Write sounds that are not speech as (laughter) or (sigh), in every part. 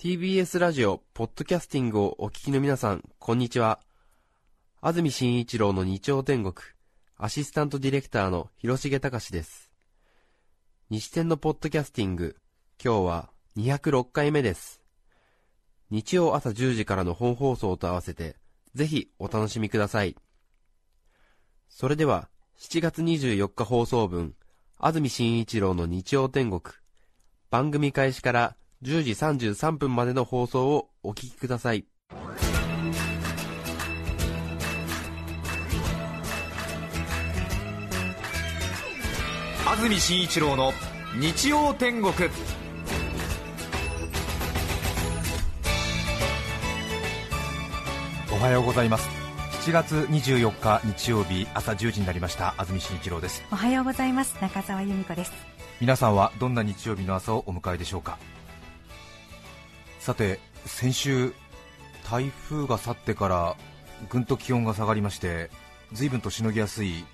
TBS ラジオ、ポッドキャスティングをお聞きの皆さん、こんにちは。安住紳一郎の日曜天国、アシスタントディレクターの広重隆です。西天のポッドキャスティング、今日は206回目です。日曜朝10時からの本放送と合わせて、ぜひお楽しみください。それでは、7月24日放送分、安住紳一郎の日曜天国、番組開始から10時33分までの放送をお聞きください。安住紳一郎の日曜天国。おはようございます。7月24日日曜日朝10時になりました。安住紳一郎です。おはようございます。中澤由美子です。皆さんはどんな日曜日の朝をお迎えでしょうか？さて先週台風が去ってからぐんと気温が下がりまして随分としのぎやすい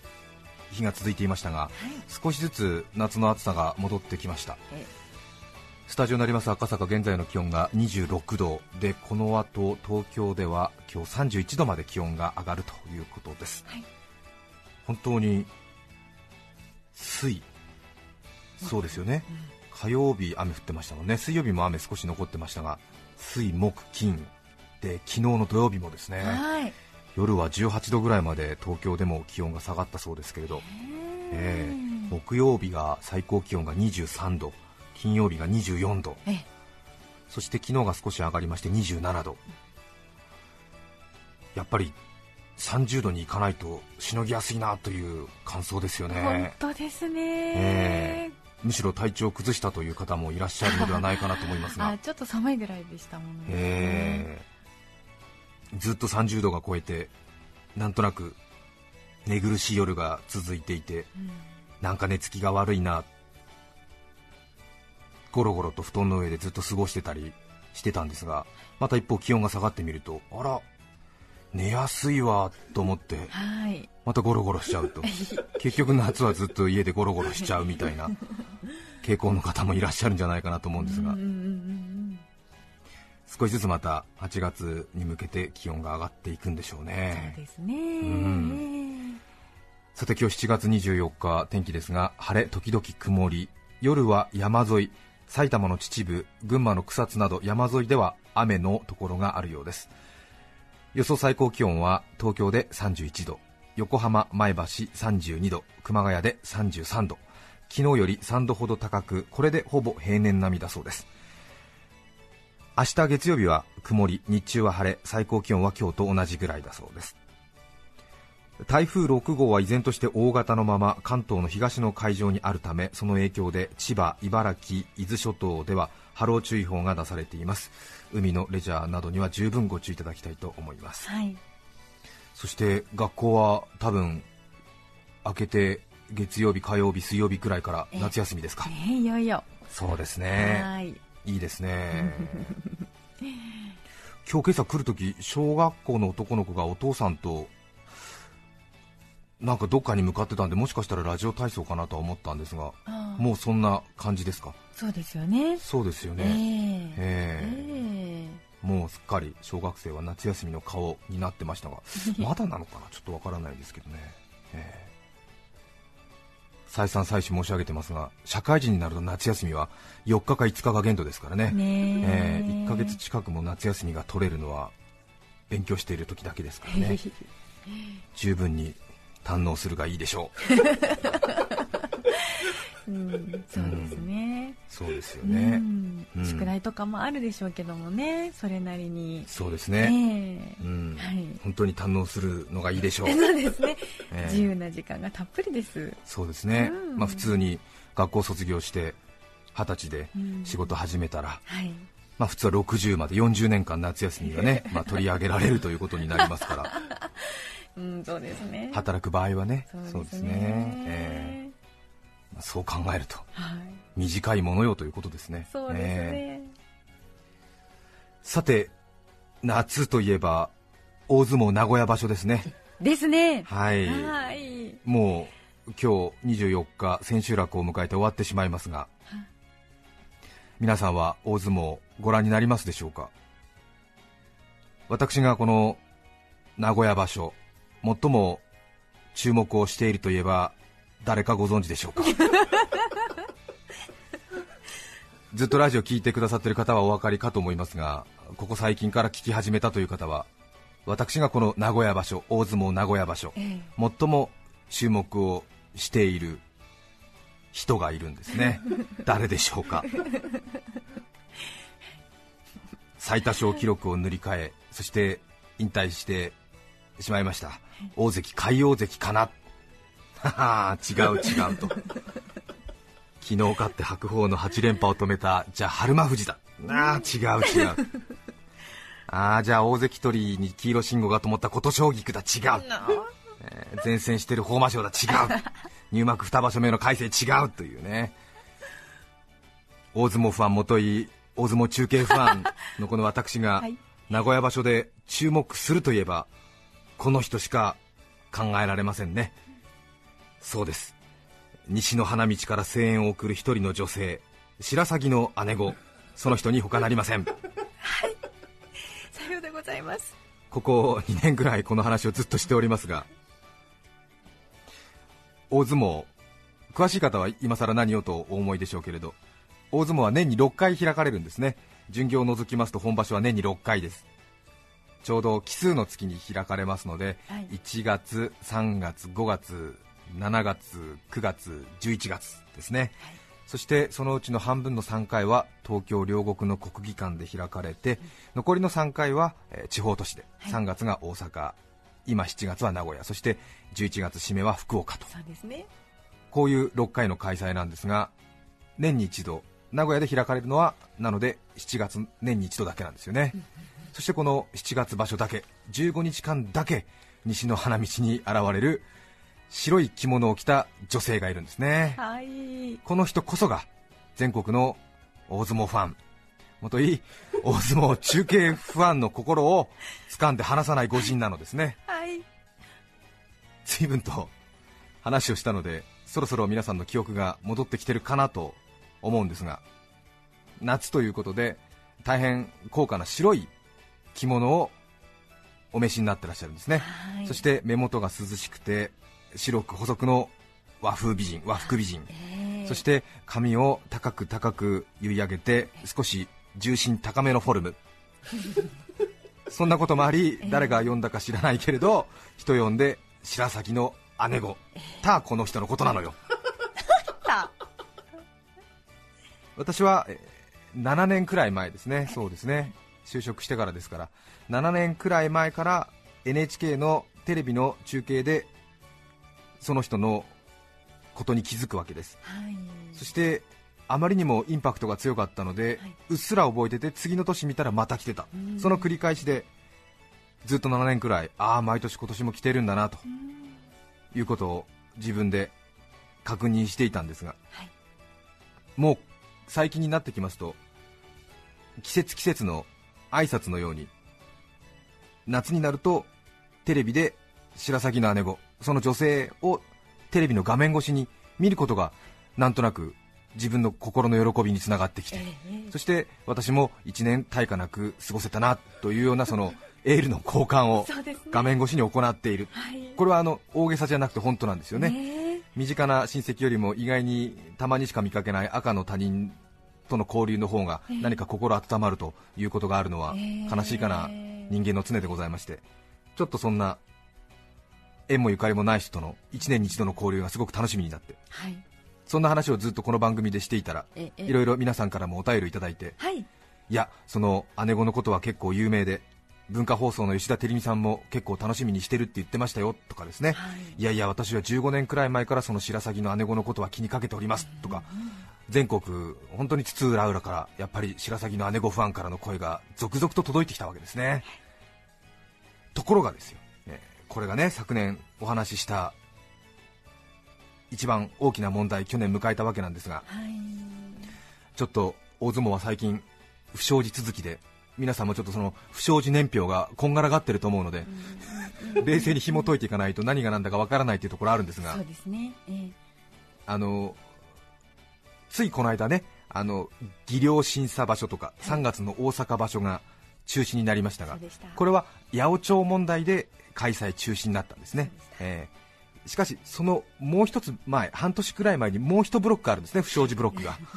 日が続いていましたが、少しずつ夏の暑さが戻ってきました。えスタジオになります赤坂現在の気温が26度。でこの後東京では今日31度まで気温が上がるということです、はい。本当に水。そうですよね、火曜日雨降ってましたもんね。水曜日も雨少し残ってましたが水木金。で昨日の土曜日もですねはい。夜は18度ぐらいまで東京でも気温が下がったそうですけれど、ええ。木曜日が最高気温が23度金曜日が24度。えそして昨日が少し上がりまして27度。やっぱり30度に行かないとしのぎやすいなという感想ですよ本ね当ですね、えむしろ体調を崩したという方もいらっしゃるのではないかなと思いますが。(laughs) あちょっと寒いぐらいでしたもんね、え。ーずっと30度が超えてなんとなく寝苦しい夜が続いていてうん。なんか寝つきが悪いなゴロゴロと布団の上でずっと過ごしてたりしてたんですがまた一方気温が下がってみるとあら寝やすいわと思ってはい。またゴロゴロしちゃうと。(laughs) 結局夏はずっと家でゴロゴロしちゃうみたいな (laughs) 傾向の方もいらっしゃるんじゃないかなと思うんですが。少しずつまた8月に向けて気温が上がっていくんでしょううんね。そうですね、ん。さて今日7月24日天気ですが晴れ時々曇り夜は山沿い埼玉の秩父群馬の草津など山沿いでは雨のところがあるようです予想最高気温は東京で31度横浜前橋32度熊谷で33度昨日より3度ほど高くこれでほぼ平年並みだそうです。明日月曜日は曇り日中は晴れ最高気温は今日と同じぐらいだそうです。台風6号は依然として大型のまま関東の東の海上にあるためその影響で千葉、茨城、伊豆諸島では波浪注意報が出されています。海のレジャーなどには十分ご注意いただきたいと思います。はい。そして学校は多分明けて月曜日、火曜日、水曜日くらいから夏休みですか？ねいよいよ、そうですね。はい。いいですね。(laughs) 今日今朝来るとき小学校の男の子がお父さんとなんかどっかに向かってたんでもしかしたらラジオ体操かなとは思ったんですがもうそんな感じですか？そうですよね。そうですよえね、ええ。えもうすっかり小学生は夏休みの顔になってましたが (laughs) まだなのかな？ちょっとわからないですけどね、ええ。再三再四申し上げてますが社会人になると夏休みは4日か5日が限度ですからね。えねえ。えー1ヶ月近くも夏休みが取れるのは勉強している時だけですからね。(laughs) 十分に堪能するがいいでしょう (laughs) うん、そうですね、そうですようね、ん。うん。宿題とかもあるでしょうけどもねそれなりに。そうですえね、え。うん。はい。本当に堪能するのがいいでしょう、(laughs) そうですね、ええ。自由な時間がたっぷりです。そうですね、うん。まあ、普通に学校卒業して二十歳でうん。仕事始めたら、はい。まあ、普通は60まで40年間夏休みがね、まあ、取り上げられるということになりますから。(laughs) うんそうですね。働く場合はね。そうですね。ええ。まあそう考えるとはい。短いものよということですね。そうですね、ええ。さて夏といえば大相撲名古屋場所ですね。ですね。はい。はい。もう今日24日千秋楽を迎えて終わってしまいますが皆さんは大相撲ご覧になりますでしょうか？私がこの名古屋場所最も注目をしているといえば誰かご存知でしょうか？(laughs) ずっとラジオ聞いてくださっている方はお分かりかと思いますがここ最近から聞き始めたという方は私がこの名古屋場所大相撲名古屋場所、え最も注目をしている人がいるんですね。(laughs) 誰でしょうか？最多勝記録を塗り替えそして引退してしまいました。大関海王関かなはは違う違うと。昨日勝って白鵬の8連覇を止めたじゃあ春馬富士だ。あー違う違う。ああじゃあ大関取りに黄色信号が灯った琴奨菊だ。違う。えー前線してる豊真将だ。違う。入幕2場所目の改正違うというね。大相撲ファンもとい大相撲中継ファンのこの私が (laughs) はい。名古屋場所で注目するといえばこの人しか考えられませんねそうです。西の花道から声援を送る一人の女性白鷺の姉子その人に他なりません。さようでございます。ここ2年ぐらいこの話をずっとしておりますが大相撲詳しい方は今更何をとお思いでしょうけれど大相撲は年に6回開かれるんですね。巡業を除きますと本場所は年に6回です。ちょうど奇数の月に開かれますので、はい。1月、3月、5月、7月、9月、11月ですね、そしてそのうちの半分の3回は東京両国の国技館で開かれて、残りの3回は、えー地方都市で、はい。3月が大阪、今7月は名古屋、そして11月締めは福岡と、ね。こういう6回の開催なんですが、年に一度、名古屋で開かれるのは、なので7月、年に一度だけなんですよね、そしてこの7月場所だけ、15日間だけ、西の花道に現れる白い着物を着た女性がいるんですね。はいこの人こそが全国の大相撲ファン、もとい大相撲中継ファンの心を掴んで離さない御人なのですね。はい随分と話をしたので、そろそろ皆さんの記憶が戻ってきてるかなと思うんですが、夏ということで、大変高価な白い着物をお召しになってらっしゃるんですね。はいそして目元が涼しくて白く細くの和風美人和服美人、ええそして髪を高く高く結い上げて少し重心高めのフォルム。(laughs) そんなこともあり誰が呼んだか知らないけれど人呼んで白鷺の姉子たこの人のことなのよ。(laughs) た。私はえー7年くらい前ですね。そうですね。就職してからですから。7年くらい前から NHK のテレビの中継でその人のことに気づくわけです。はい。そしてあまりにもインパクトが強かったので、はい。うっすら覚えてて次の年見たらまた来てた。うん。その繰り返しでずっと7年くらいああ毎年今年も来てるんだなと。いうことを自分で確認していたんですが、はい。もう最近になってきますと季節季節の挨拶のように夏になるとテレビで白鷺の姉子その女性をテレビの画面越しに見ることがなんとなく自分の心の喜びにつながってきて、ええそして私も1年大化なく過ごせたなというようなそのエールの交換を画面越しに行っている、はい。これはあの大げさじゃなくて本当なんですよね。ね身近な親戚よりも意外にたまにしか見かけない赤の他人との交流の方がええ何か心温まるということがあるのはええ悲しいかな。人間の常でございまして。ちょっとそんな縁もゆかりもない人との1年に一度の交流がすごく楽しみになって。はい。そんな話をずっとこの番組でしていたらええいろいろ皆さんからもお便りいただいてはい。いやその姉子のことは結構有名で文化放送の吉田照美さんも結構楽しみにしてるって言ってましたよとかですね、はい。いやいや、私は15年くらい前からその白鷺の姉子のことは気にかけておりますとか、全国、本当に津々浦々からやっぱり白鷺の姉子ファンからの声が続々と届いてきたわけですね。ところがですよ、えーこれがね昨年お話しした一番大きな問題、去年迎えたわけなんですが、はい。ちょっと大相撲は最近、不祥事続きで、皆さんもちょっとその不祥事年表がこんがらがってると思うので、冷静に紐解いていかないと何が何だかわからないというところあるんですがそう、ですね。ええ。あのついこの間ね、あの技量審査場所とか3月の大阪場所が中止になりましたが、そうでした。これは八百長問題で開催中止になったんですね。えーしかしそのもう一つ前半年くらい前にもう一ブロックあるんですね。不祥事ブロックが。(laughs)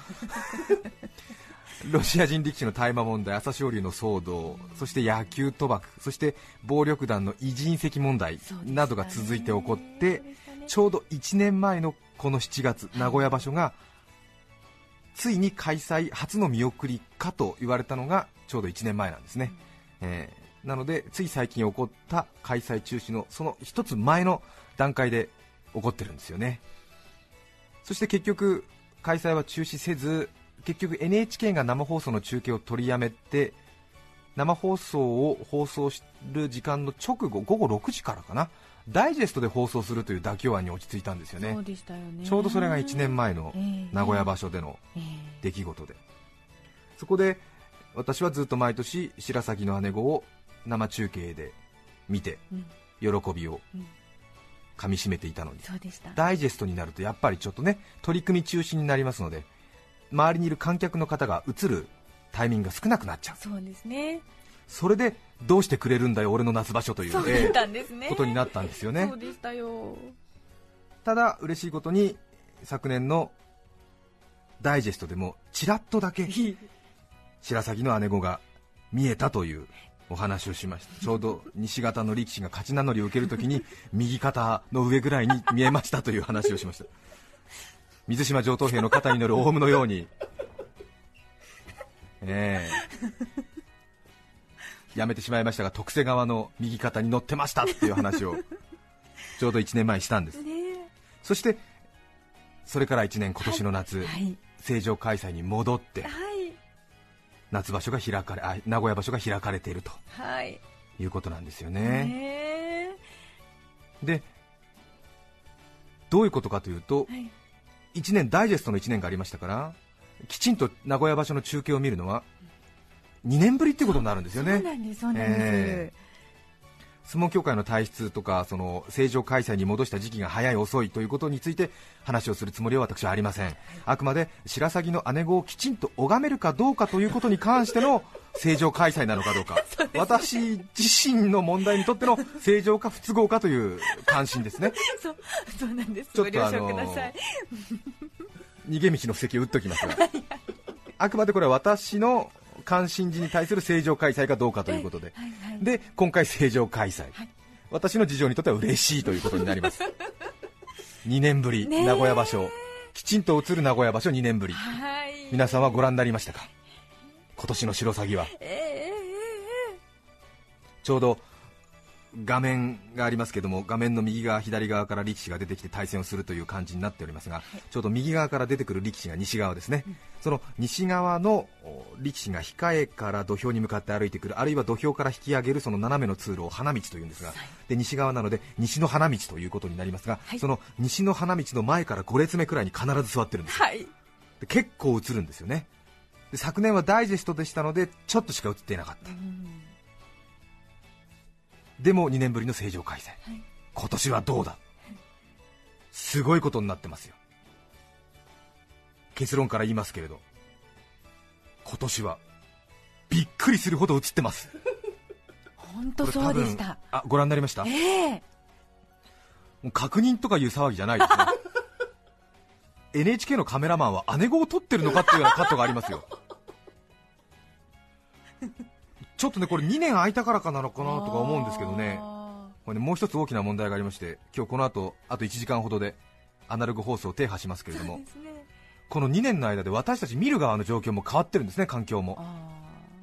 ロシア人力士の大麻問題朝青龍の騒動そして野球賭博そして暴力団の異人籍問題などが続いて起こってちょうど1年前のこの7月名古屋場所がついに開催初の見送りかと言われたのがちょうど1年前なんですね、えーなのでつい最近起こった開催中止のその一つ前の段階で起こってるんですよね。そして結局開催は中止せず結局 NHK が生放送の中継を取りやめて生放送を放送する時間の直後午後6時からかな。ダイジェストで放送するという妥協案に落ち着いたんですよね。ね。ちょうどそれが1年前のええ名古屋場所でのええ。出来事で。そこで私はずっと毎年白鷺の姉子を生中継で見てうん。喜びをうん。かみしめていたのに。ダイジェストになるとやっぱりちょっとね取り組み中止になりますので周りにいる観客の方が映るタイミングが少なくなっちゃう。そうですね。それでどうしてくれるんだよ俺の夏場所というそうだったんですね。ことになったんですよね。そうでしたよ。ただ嬉しいことに昨年のダイジェストでもちらっとだけ (laughs) 白鷺の姉子が見えたというお話をしました。ちょうど西方の力士が勝ち名乗りを受けるときに右肩の上ぐらいに見えましたという話をしました。水島上等兵の肩に乗るオウムのように。ええ。やめてしまいましたが徳瀬川の右肩に乗ってましたっていう話をちょうど1年前にしたんです。ねそしてそれから1年今年の夏、はい。正常開催に戻ってはい夏場所が開かれあ名古屋場所が開かれていると。はい。いうことなんですよね、ねでどういうことかというとはい。1年ダイジェストの1年がありましたからきちんと名古屋場所の中継を見るのは2年ぶりっていうことになるんですよね。そうなんですそうなんです、え相撲協会の体質とかその正常開催に戻した時期が早い遅いということについて話をするつもりは私はありません、あくまで白鷺の姉子をきちんと拝めるかどうかということに関しての正常開催なのかどうか。(laughs) 私自身の問題にとっての正常か不都合かという関心ですね。(laughs) そうそうなんです。ちょっとあの承ください、逃げ道の布石を打っておきますが。(laughs) あくまでこれは私の関心事に対する正常開催かどうかということで。はいはい。で今回正常開催、はい。私の事情にとっては嬉しいということになります。(laughs) 2年ぶり名古屋場所。きちんと映る名古屋場所2年ぶり。はい。皆さんはご覧になりましたか？今年の白鷺は。えええええ。ちょうど画面がありますけども画面の右側左側から力士が出てきて対戦をするという感じになっておりますが、ちょうど右側から出てくる力士が西側ですね、その西側のお力士が控えから土俵に向かって歩いてくるあるいは土俵から引き上げるその斜めの通路を花道というんですが、で西側なので西の花道ということになりますが、はい。その西の花道の前から5列目くらいに必ず座ってるんですよ。はい。で結構映るんですよね。で昨年はダイジェストでしたのでちょっとしか映っていなかった。うんでも2年ぶりの正常開催、はい。今年はどうだ？すごいことになってますよ。結論から言いますけれど今年はびっくりするほど映ってます。(laughs) 本当そうでした。あご覧になりました？もえ。えう確認とかいう騒ぎじゃないですね。(laughs) NHK のカメラマンは姉子を撮ってるのかっていうようなカットがありますよちょっとねこれ2年空いたからかなのかなとか思うんですけどね。あこれねもう一つ大きな問題がありまして今日この後あと1時間ほどでアナログ放送を停波しますけれども。ね。この2年の間で私たち見る側の状況も変わってるんですね環境も。あ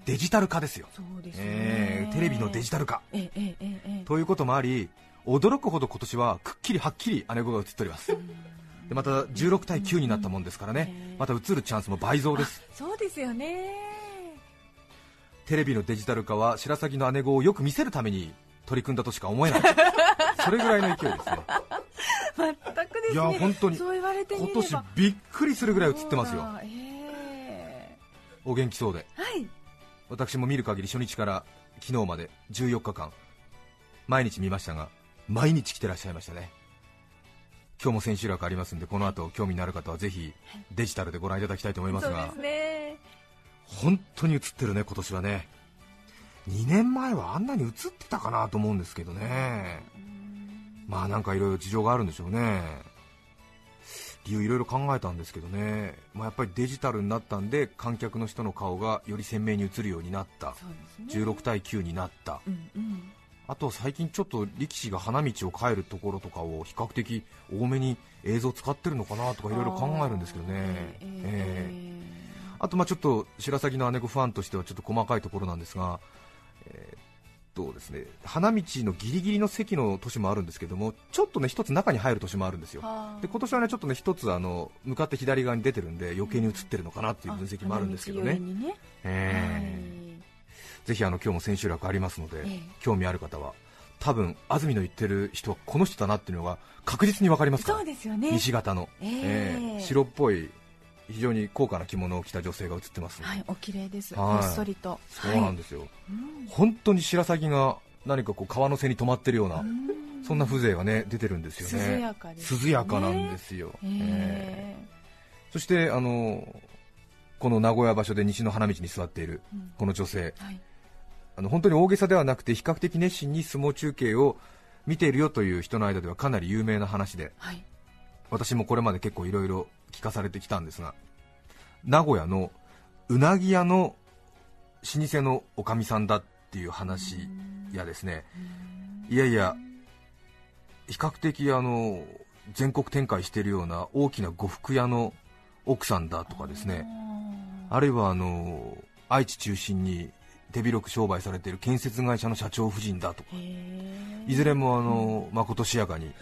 デジタル化ですよ、でえーテレビのデジタル化。ということもあり驚くほど今年はくっきりはっきり姉子が映っております。でまた16対9になったもんですからね。また映るチャンスも倍増です。そうですよねテレビのデジタル化は白鷺の姉子をよく見せるために取り組んだとしか思えない。(laughs) それぐらいの勢いですね全くですね。いや本当にそう言われてみ今れば。年びっくりするぐらい映ってますよ。ええお元気そうで。はい。私も見る限り初日から昨日まで14日間毎日見ましたが毎日来てらっしゃいましたね。今日も千秋楽ありますんでこの後興味のある方はぜひデジタルでご覧いただきたいと思いますが。そうですね本当に映ってるね今年はね。2年前はあんなに映ってたかなと思うんですけどね。まあなんかいろいろ事情があるんでしょうね。理由いろいろ考えたんですけどね、まあ、やっぱりデジタルになったんで観客の人の顔がより鮮明に映るようになった。ね。16対9になった。うんうん。あと最近ちょっと力士が花道を帰るところとかを比較的多めに映像使ってるのかなとかいろいろ考えるんですけどね、えー。えーあとまあちょっと白鷺の姉子ファンとしてはちょっと細かいところなんですが、えーっとですね花道のギリギリの席の年もあるんですけどもちょっとね一つ中に入る年もあるんですよ。はあ。で今年はねちょっとね一つあの向かって左側に出てるんで余計に映ってるのかなっていう分析もあるんですけどね。ぜひあの今日も千秋楽ありますので、ええ。興味ある方は多分安住の言ってる人はこの人だなっていうのが確実に分かりますから。そうですよね。西型の、ええ。ええ。白っぽい非常に高価な着物を着た女性が映ってます、はいお綺麗です。はい。ほっそりと。そうなんですよ、はい。うん本当に白鷺が何かこう川の背に止まってるような、うん。そんな風情がね出てるんですよね。涼やかですね。涼やかなんですよ、ええ。ええ。そしてあのこの名古屋場所で西の花道に座っているうん。この女性。はい。あの本当に大げさではなくて比較的熱心に相撲中継を見ているよという人の間ではかなり有名な話で。はい私もこれまで結構いろいろ聞かされてきたんですが名古屋のうなぎ屋の老舗のおかみさんだっていう話やですね。いやいや比較的あの全国展開しているような大きな呉服屋の奥さんだとかですね。あるいはあの愛知中心に手広く商売されている建設会社の社長夫人だとか。いずれもあのまことしやかに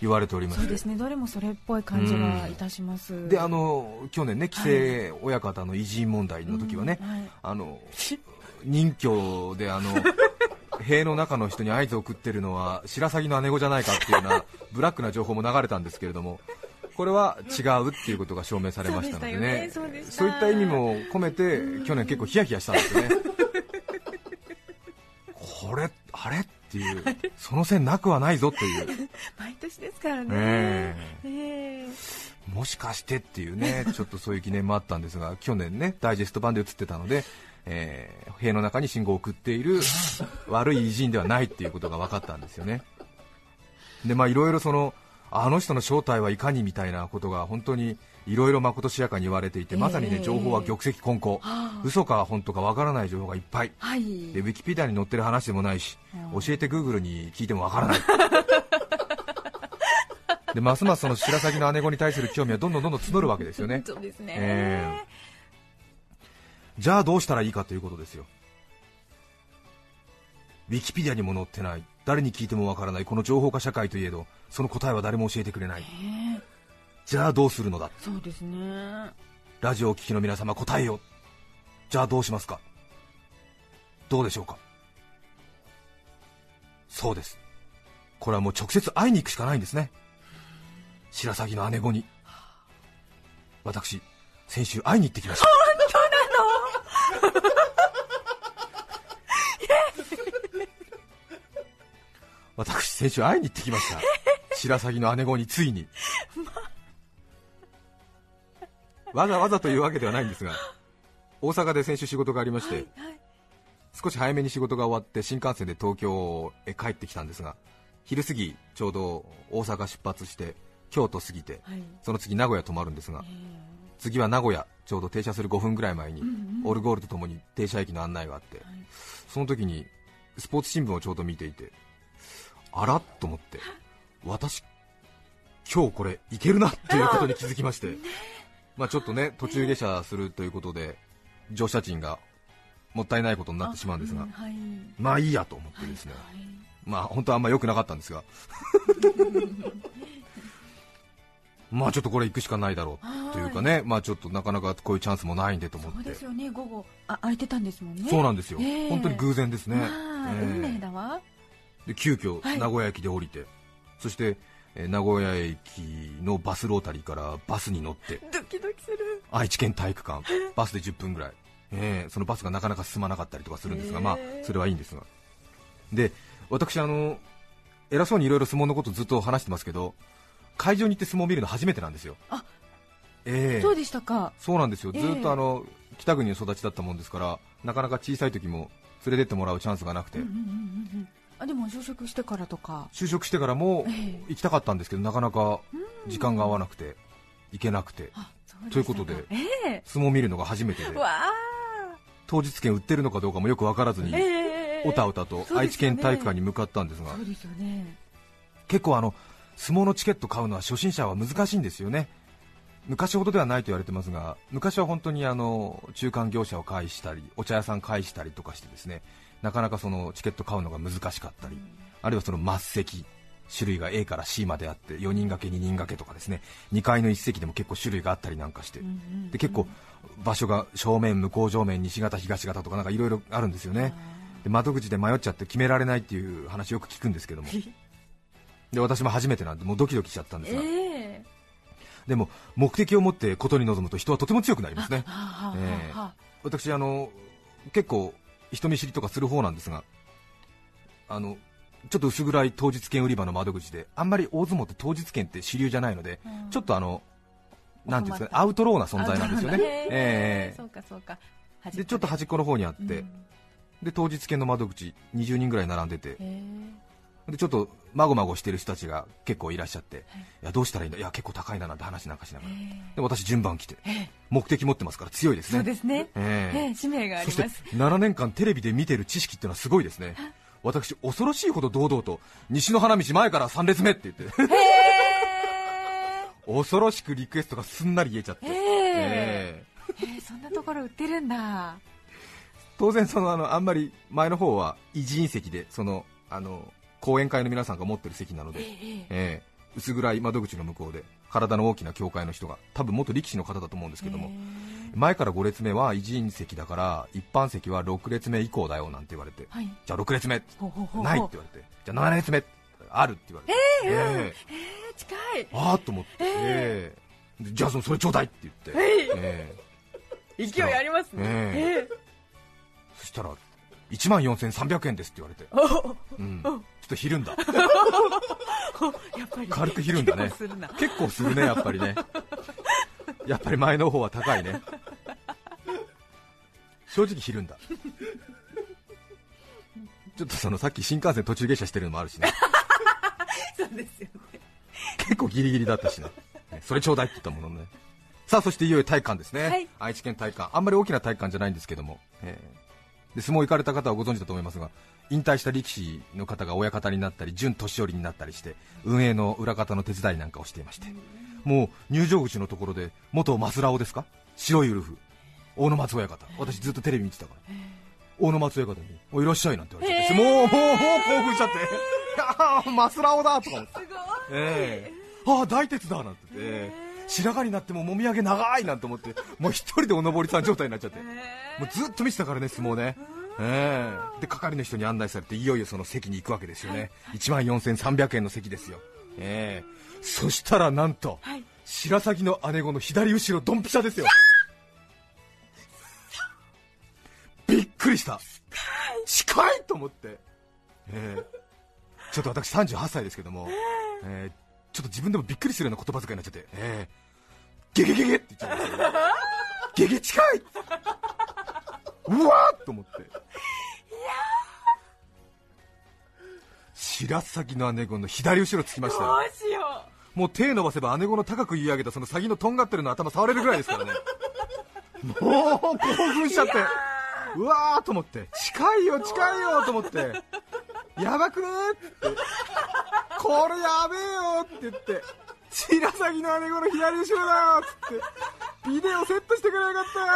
言われておりましてそうですね。どれもそれっぽい感じがいたします。であの去年ね規制親方の偉人問題の時はね、うんはい。あの任教であの (laughs) 塀の中の人に合図を送ってるのは白鷺の姉子じゃないかっていうようなブラックな情報も流れたんですけれどもこれは違うっていうことが証明されましたのでね。そういった意味も込めて去年結構ヒヤヒヤしたんですよね。(laughs) これあれっていう。その線なくはないぞという。(laughs) 毎年ですからね。ねえ。ええ。もしかしてっていうね、ちょっとそういう疑念もあったんですが、(laughs) 去年ね、ダイジェスト版で映ってたので、えー、塀の中に信号を送っている (laughs) 悪い偉人ではないっていうことが分かったんですよね。で、まあいろいろその、あの人の正体はいかにみたいなことが本当にいろいろまことしやかに言われていて、まさにね、ええ情報は玉石混交、はあ嘘か本当か分からない情報がいっぱい。はいで、ウィキペディアに載ってる話でもないし、うん教えてグーグルに聞いてもわからない。でますますその白鷺の姉子に対する興味はどんどんどんどん募るわけですよね。そうですね、えじゃあどうしたらいいかということですよ。ウィキペディアにも載ってない、誰に聞いてもわからないこの情報化社会といえど、その答えは誰も教えてくれない。ええじゃあどうするのだ？そうですねラジオをお聞きの皆様答えよ。じゃあどうしますか？どうでしょうか？そうです。これはもう直接会いに行くしかないんですね。白鷺の姉子に。私、先週会いに行ってきました。(laughs) 私、先週会いに行ってきました。白鷺の姉子についに。わざわざというわけではないんですが、大阪で先週仕事がありまして、はい少し早めに仕事が終わって新幹線で東京へ帰ってきたんですが昼過ぎちょうど大阪出発して京都過ぎてはい。その次名古屋泊まるんですがえ次は名古屋ちょうど停車する5分ぐらい前にうんうんオルゴールとともに停車駅の案内があってえはい。その時にスポーツ新聞をちょうど見ていてあらっと思って私今日これいけるなっていうことに気づきまして、まあちょっとね途中下車するということで乗車賃がもったいないことになってしまうんですがあはい。まあいいやと思ってですね、はいまあ本当はあんま良くなかったんですが。(laughs) まあちょっとこれ行くしかないだろうというかね、まあちょっとなかなかこういうチャンスもないんでと思って。そうですよね午後。あ空いてたんですもんね。そうなんですよ、ええ。本当に偶然ですね、まあええ。運命だわで急遽はい。名古屋駅で降りて、そして、えー名古屋駅のバスロータリーからバスに乗ってドキドキする。愛知県体育館 (laughs) バスで10分ぐらい、えーそのバスがなかなか進まなかったりとかするんですが、まあそれはいいんですが。で私あの偉そうにいろいろ相撲のことずっと話してますけど会場に行って相撲を見るの初めてなんですよ。あええそうでしたか。そうなんですよ、ええずっとあの北国の育ちだったもんですから、なかなか小さい時も連れてってもらうチャンスがなくて、でも就職してからとか。就職してからもええ。行きたかったんですけど、なかなか時間が合わなくて、行けなくて、ということでええ。相撲を見るのが初めてで、当日券売ってるのかどうかもよく分からずに、ええ。おたおたと愛知県体育館に向かったんですが、結構あの相撲のチケット買うのは初心者は難しいんですよね。昔ほどではないと言われてますが昔は本当にあの中間業者を介したりお茶屋さん介したりとかしてですねなかなかそのチケット買うのが難しかったり、あるいはその末席種類が A から C まであって4人掛け2人掛けとかですね2階の1席でも結構種類があったりなんかして、で結構場所が正面向こう正面西型東型とかなんかいろいろあるんですよね。で窓口で迷っちゃって決められないっていう話よく聞くんですけども。で私も初めてなんでもうドキドキしちゃったんですが、ええ。でも目的を持ってことに臨むと人はとても強くなりますね。ええ。あはあ私あの結構人見知りとかする方なんですがあのちょっと薄暗い当日券売り場の窓口であんまり大相撲って当日券って主流じゃないので、うん。ちょっとあのなんていうんですかねアウトローな存在なんですよね。ええ。(laughs) そうかそうか。えで。ちょっと端っこの方にあって、うん。で当日券の窓口20人ぐらい並んでてでちょっとまごまごしてる人たちが結構いらっしゃって、はい。いやどうしたらいいんだいや結構高いななんて話なんかしながら、へで私順番来て目的持ってますから強いですね。そうですね。ええ。ええ使命がありそます。して7年間テレビで見てる知識っていうのはすごいですね。私恐ろしいほど堂々と西の花道前から3列目って言って。へ恐ろしくリクエストがすんなり言えちゃって、ええ。ええ。ええそんなところ売ってるんだ。当然そのあのあんまり前の方は偉人席でそのあの講演会の皆さんが持ってる席なので、ええええ。薄暗い窓口の向こうで体の大きな教会の人が多分元力士の方だと思うんですけども、前から5列目は偉人席だから一般席は6列目以降だよなんて言われてはい。じゃあ6列目ないって言われてじゃあ7列目あるって言われてええええ。近い。ああと思って、ええ。でじゃあそのそれちょうだいって言って、ええ。(laughs) 勢いありますね。ええそしたら1万4300円ですって言われて、おうん、ちょっとひるんだ。(laughs) 軽くひるんだね。結構するねやっぱりね。やっぱり前の方は高いね。正直ひるんだ。ちょっとそのさっき新幹線途中下車してるのもあるしね。(laughs) そうですよね。結構ギリギリだったしね。ねそれちょうだいって言ったものね。さあそしていよいよ体育館ですね、はい。愛知県体育館あんまり大きな体育館じゃないんですけども、えーで相撲行かれた方はご存知だと思いますが引退した力士の方が親方になったり準年寄りになったりして運営の裏方の手伝いなんかをしていまして。もう入場口のところで元マスラオですか？白いウルフ。大野松親方。私ずっとテレビ見てたから。大野松親方に「おいらっしゃい」なんて言われちゃって。もうもう興奮しちゃって。(laughs) あーマスラオだとか思って。ええ。ああ大鉄だなんて言って、ええ白髪になってももみあげ長いなんて思ってもう一人でおのぼりさん状態になっちゃって、もうずっと見てたからね相撲ね、ええ。で係の人に案内されていよいよその席に行くわけですよね、1万4300円の席ですよ、ええ。そしたらなんと、はい。白鷺の姉子の左後ろドンピシャですよ。びっくりした。近いと思って、ええ。ちょっと私38歳ですけども、ええちょっと自分でもびっくりするような言葉遣いになっちゃって、ええゲゲゲゲって言っちゃいましたよゲゲ近いうわーっと思っていや白鷺の姉子の左後ろつきましたどうしようもう手伸ばせば姉子の高く言い上げたその鷺のとんがってるの頭触れるぐらいですからねもう興奮しちゃってうわーと思って近いよ近いよと思ってやばくねーってこれやべえよって言って白鷺の姉子の左後ろだよっつってビデオセットしてくれなかったよ。う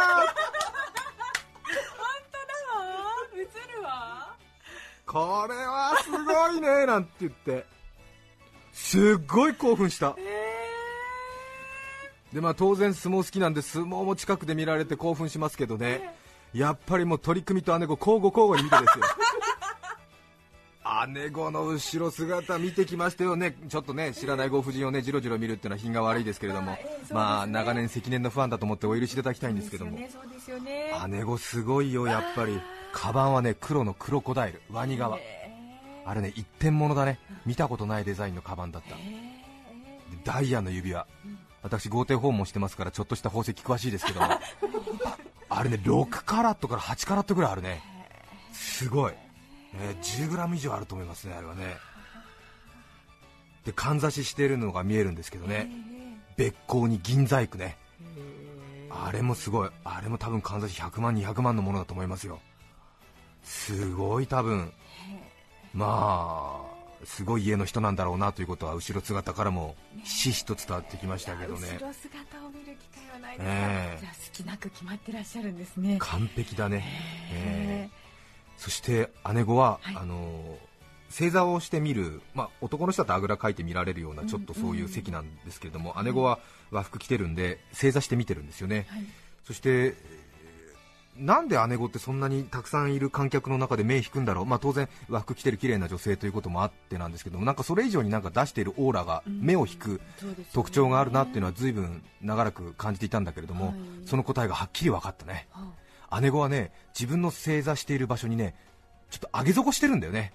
本当だわ。映るわ。これはすごいねなんて言って。すっごい興奮した。でまあ当然相撲好きなんで相撲も近くで見られて興奮しますけどね。やっぱりもう取組と姉子交互交互に見てですよ姉子の後ろ姿見てきましたよね。ちょっとね知らないご婦人をねじろじろ見るっていうのは品が悪いですけれども、まあ長年積年のファンだと思ってお許しいただきたいんですけども。姉子すごいよやっぱり。カバンはね黒のクロコダイルワニ革。あれね一点物だね。見たことないデザインのカバンだった。でダイヤの指輪、私豪邸訪問してますからちょっとした宝石詳しいですけどあ (laughs) あれね6カラットから8カラットぐらいあるね。すごい、えー、10g 以上あると思いますねあれはね。でかんざししているのが見えるんですけどね。別光に銀細工ね。あれもすごい。あれも多分かんざし100万200万のものだと思いますよ。すごい多分。まあすごい家の人なんだろうなということは後ろ姿からもひしひしと伝わってきましたけどね。後ろ姿を見る機会はないですが、ええ。じゃあ好きなく決まってらっしゃるんですね。完璧だね、え。へえそして姉子は、はい。あの正座をして見る、まあ、男の人だとあぐらかいて見られるようなちょっとそういう席なんですけれども、姉子は和服着てるんで正座して見てるんですよね、はい。そしてえーなんで姉子ってそんなにたくさんいる観客の中で目引くんだろう、まあ、当然和服着てる綺麗な女性ということもあってなんですけどもなんかそれ以上になんか出しているオーラが目を引く特徴があるなっていうのは随分長らく感じていたんだけれども、はい。その答えがはっきり分かったね。は姉子はね自分の正座している場所にねちょっと上げ底してるんだよね。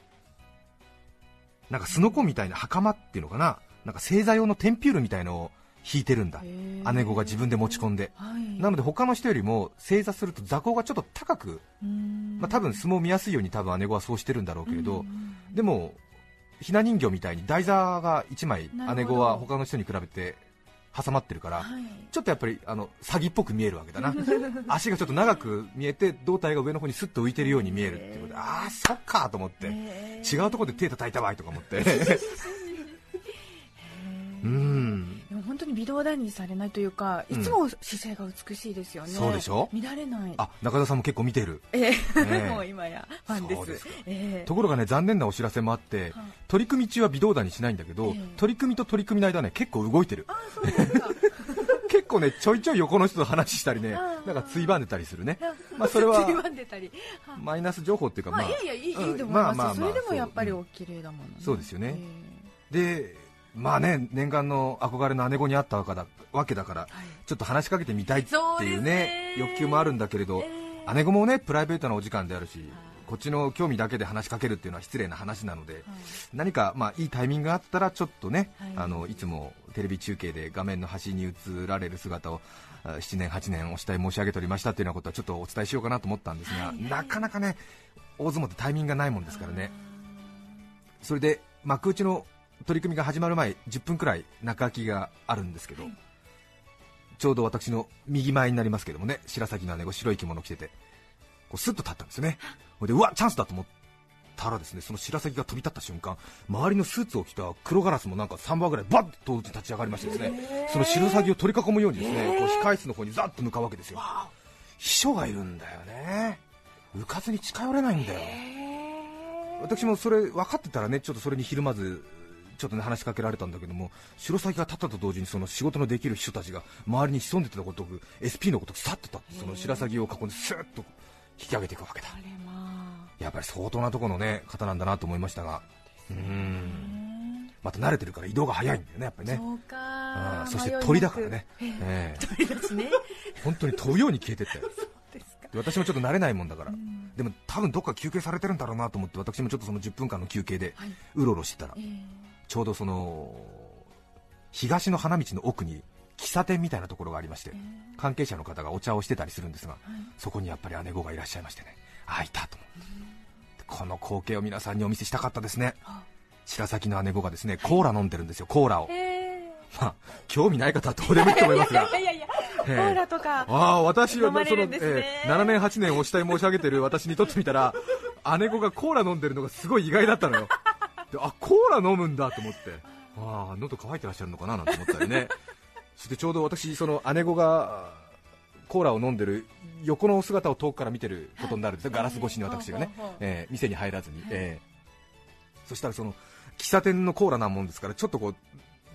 なんかすのこみたいな袴っていうのかな。なんか正座用のテンピュールみたいのを引いてるんだ。姉子が自分で持ち込んで。はい。なので他の人よりも正座すると座高がちょっと高く、まあ、多分相撲見やすいように多分姉子はそうしてるんだろうけれど、うん。でもひな人形みたいに台座が1枚姉子は他の人に比べて挟まってるから、はい。ちょっとやっぱりあの詐欺っぽく見えるわけだな。(laughs) 足がちょっと長く見えて胴体が上の方にスッと浮いてるように見えるっていうこと。でああそっかと思って。へ違うところで手叩いたわいとか思って。(laughs) (laughs) うん本当に微動だにされないというか、いつも姿勢が美しいですよね。そうでしょ？乱れない。あ中田さんも結構見てる。ええ。え (laughs) もう今やファンです。ええ。ところがね残念なお知らせもあってはい。取り組み中は微動だにしないんだけど、ええ。取り組みと取り組みの間はね結構動いてる。あ、そうですか。(laughs) 結構ねちょいちょい横の人と話したりねなんかついばんでたりするね。まあそれはマイナス情報っていうかまあ、いやいや、いい、と思います。それでもやっぱりお綺麗だものね。そうですよね。え。でまあね念願の憧れの姉子に会ったわけだわけだからえはい。ちょっと話しかけてみたいっていうねね。欲求もあるんだけれど、ええ。姉子もねプライベートなお時間であるしはい。こっちの興味だけで話しかけるっていうのは失礼な話なので、はい。何かまあいいタイミングがあったらちょっとね、はい。い、あのいつもテレビ中継で画面の端に映られる姿をあ7年、8年お慕い申し上げておりましたというようなことはちょっとお伝えしようかなと思ったんですが、はい。はいなかなかね大相撲ってタイミングがないもんですからね、それで幕内の取り組みが始まる前10分くらい中空きがあるんですけど、ちょうど私の右前になりますけどもね白崎の姉子白い着物を着ててこうスッと立ったんですよね。でうわチャンスだと思ったらですねその白崎が飛び立った瞬間周りのスーツを着た黒ガラスもなんか3羽ぐらいバッと立ち上がりましてですねその白崎を取り囲むようにですねこう控室の方にザッと向かうわけですよ。秘書がいるんだよね。浮かずに近寄れないんだよ。私もそれ分かってたらねちょっとそれにひるまずちょっとね話しかけられたんだけども白崎が立ったと同時にその仕事のできる秘書たちが周りに潜んでてたことを SP のことをさってその白崎を囲んでスーッと引き上げていくわけだ。まやっぱり相当なところのね方なんだなと思いましたが。うーん。また慣れてるから移動が早いんだよねやっぱりあ。ね。そ。そして鳥だからね。ええ。鳥ですね。本当に飛ぶように消えてったよ私もちょっと慣れないもんだから、うん。でも多分どっか休憩されてるんだろうなと思って私もちょっとその10分間の休憩ではい。うろうろしてたら。ええちょうどその東の花道の奥に喫茶店みたいなところがありましてえ関係者の方がお茶をしてたりするんですがそこにやっぱり姉子がいらっしゃいましてねあいたとこの光景を皆さんにお見せしたかったですね。あ。白崎の姉子がですねコーラ飲んでるんですよコーラを。えまあ興味ない方はどうでもいいと思いますが。とか。ああ私は飲まれその、えー7年8年お慕い申し上げてる私にとってみたら姉子がコーラ飲んでるのがすごい意外だったのよであコーラ飲むんだと思って。ああ喉乾いてらっしゃるのかななんて思ったりね。(laughs) そしてちょうど私その姉子がコーラを飲んでる横の姿を遠くから見てることになるんです。よガラス越しに私がね、えー店に入らずに、えー。そしたらその喫茶店のコーラなもんですからちょっとこう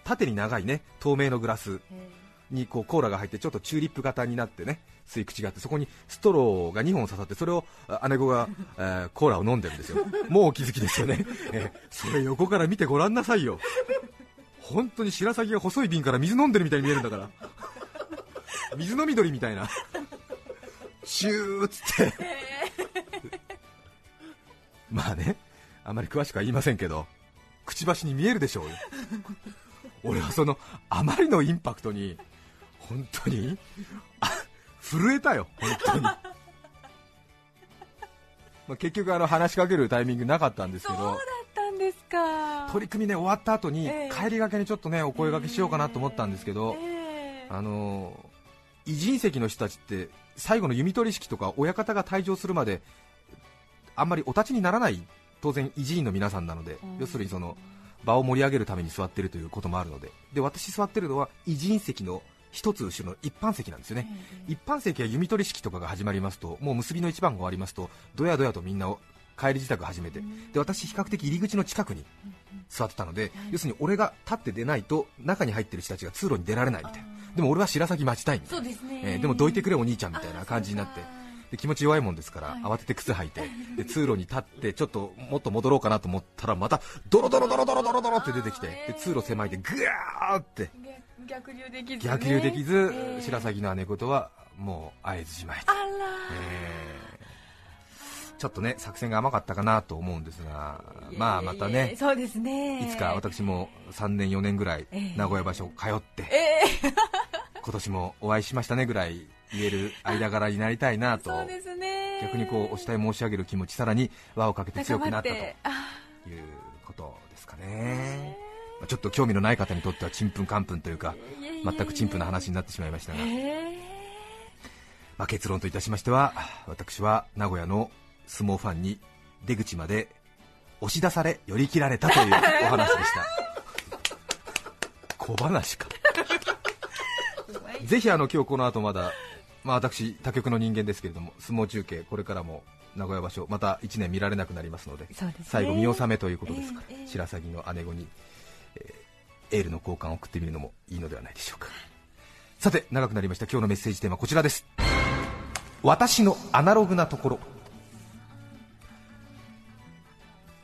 縦に長いね透明のグラスえにこうコーラが入ってちょっとチューリップ型になってね吸い口があってそこにストローが2本刺さってそれを姉子が、えーコーラを飲んでるんですよ。もうお気づきですよね、えーそれ横から見てごらんなさいよ。本当に白鷺が細い瓶から水飲んでるみたいに見えるんだから。水飲み鳥みたいな。シューっつって。まあねあまり詳しくは言いませんけどくちばしに見えるでしょうよ。俺はそのあまりのインパクトに本当に震えたよ本当に。(laughs) まあ結局あの話しかけるタイミングなかったんですけどそうだったんですか。取り組みね終わった後にええ。帰りがけにちょっとねお声掛けしようかなと思ったんですけど、ええ。あの偉人席の人たちって最後の弓取り式とか親方が退場するまであんまりお立ちにならない当然偉人の皆さんなので、うん。要するにその場を盛り上げるために座っているということもあるので。で私座ってるのは偉人席の一つ後ろの一般席なんですよね、一般席は弓取り式とかが始まりますともう結びの一番が終わりますとどやどやとみんなを帰り支度始めて。で私比較的入り口の近くに座ってたので、要するに俺が立って出ないと中に入ってる人たちが通路に出られないみたいな。でも俺は白崎待ちたいみたいな。でえーでもどいてくれお兄ちゃんみたいな感じになって。で気持ち弱いもんですから、はい慌てて靴履いてで通路に立ってちょっともっと戻ろうかなと思ったらまたドロドロドロドロドロドロって出てきてで通路狭いでぐわーって逆逆流できず、ね、逆流できず、ええ。白崎の姉ことはもう会えずじまいと。あら、えーちょっとね作戦が甘かったかなと思うんですが、まあまたね、そうですね。いつか私も3年、4年ぐらいええ。名古屋場所通って、ええ。(laughs) 今年もお会いしましたねぐらい言える間柄になりたいなと。そうですね。逆にこうお慕い申し上げる気持ちさらに輪をかけて強くなったというあことですかね、まあちょっと興味のない方にとってはちんぷんかんぷんというか全くちんぷんな話になってしまいましたが、えまあ、結論といたしましては私は名古屋の相撲ファンに出口まで押し出され寄り切られたという (laughs) お話でした。小話か。ぜひあの今日この後まだ、まあ、私他局の人間ですけれども相撲中継これからも名古屋場所また1年見られなくなりますので最後見納めということですから、白鷺の姉子に、えーエールの交換を送ってみるのもいいのではないでしょうか。さて長くなりました。今日のメッセージテーマはこちらです。私のアナログなところ。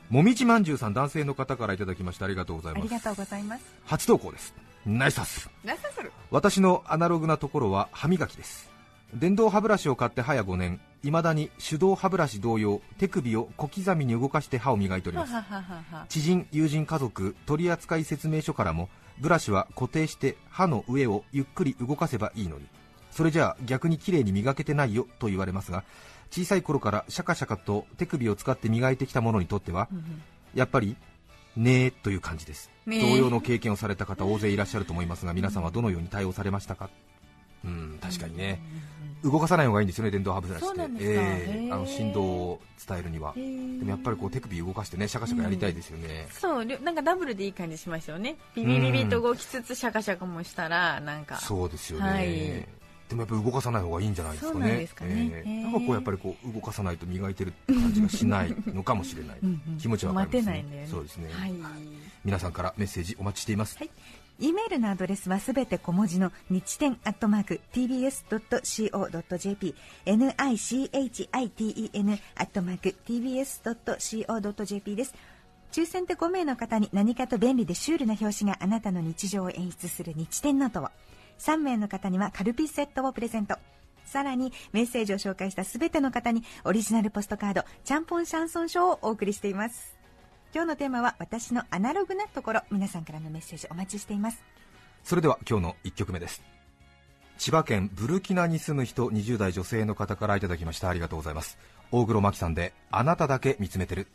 もみじまんじゅうさん男性の方からいただきましてありがとうございます。ありがとうございます。初投稿です。ナイスアス。なさする私のアナログなところは歯磨きです。電動歯ブラシを買って早5年いまだに手動歯ブラシ同様手首を小刻みに動かして歯を磨いております。知人友人家族取扱説明書からもブラシは固定して歯の上をゆっくり動かせばいいのに。それじゃあ逆に綺麗に磨けてないよと言われますが小さい頃からシャカシャカと手首を使って磨いてきた者にとってはやっぱりねえという感じです、ねえ同様の経験をされた方大勢いらっしゃると思いますが皆さんはどのように対応されましたか？うん確かにね動かさない方がいいんですよね電動歯ブラシって。あの振動を伝えるには。でもやっぱりこう手首動かしてねシャカシャカやりたいですよね、そうりょなんかダブルでいい感じしますよね。ビビビビと動きつつシャカシャカもしたらなんか。そうですよね、はい。でもやっぱり動かさない方がいいんじゃないですかね。なんかこうやっぱりこう動かさないと磨いてる感じがしないのかもしれない。うんうん気持ちはわかります、待てないんだよね。そうですね、はい。皆さんからメッセージお待ちしています、E メールのアドレスはすべて小文字の日天アットマーク tbs.co.jp nichiten アットマーク tbs.co.jp です。抽選で5名の方に何かと便利でシュールな表紙があなたの日常を演出する日天ノートを。3名の方にはカルピスセットをプレゼント。さらにメッセージを紹介したすべての方にオリジナルポストカードちゃんぽんシャンソン賞をお送りしています。今日のテーマは私のアナログなところ。皆さんからのメッセージお待ちしています。それでは今日の1曲目です。千葉県ブルキナに住む人20代女性の方からいただきました。ありがとうございます。大黒摩季さんであなただけ見つめてる。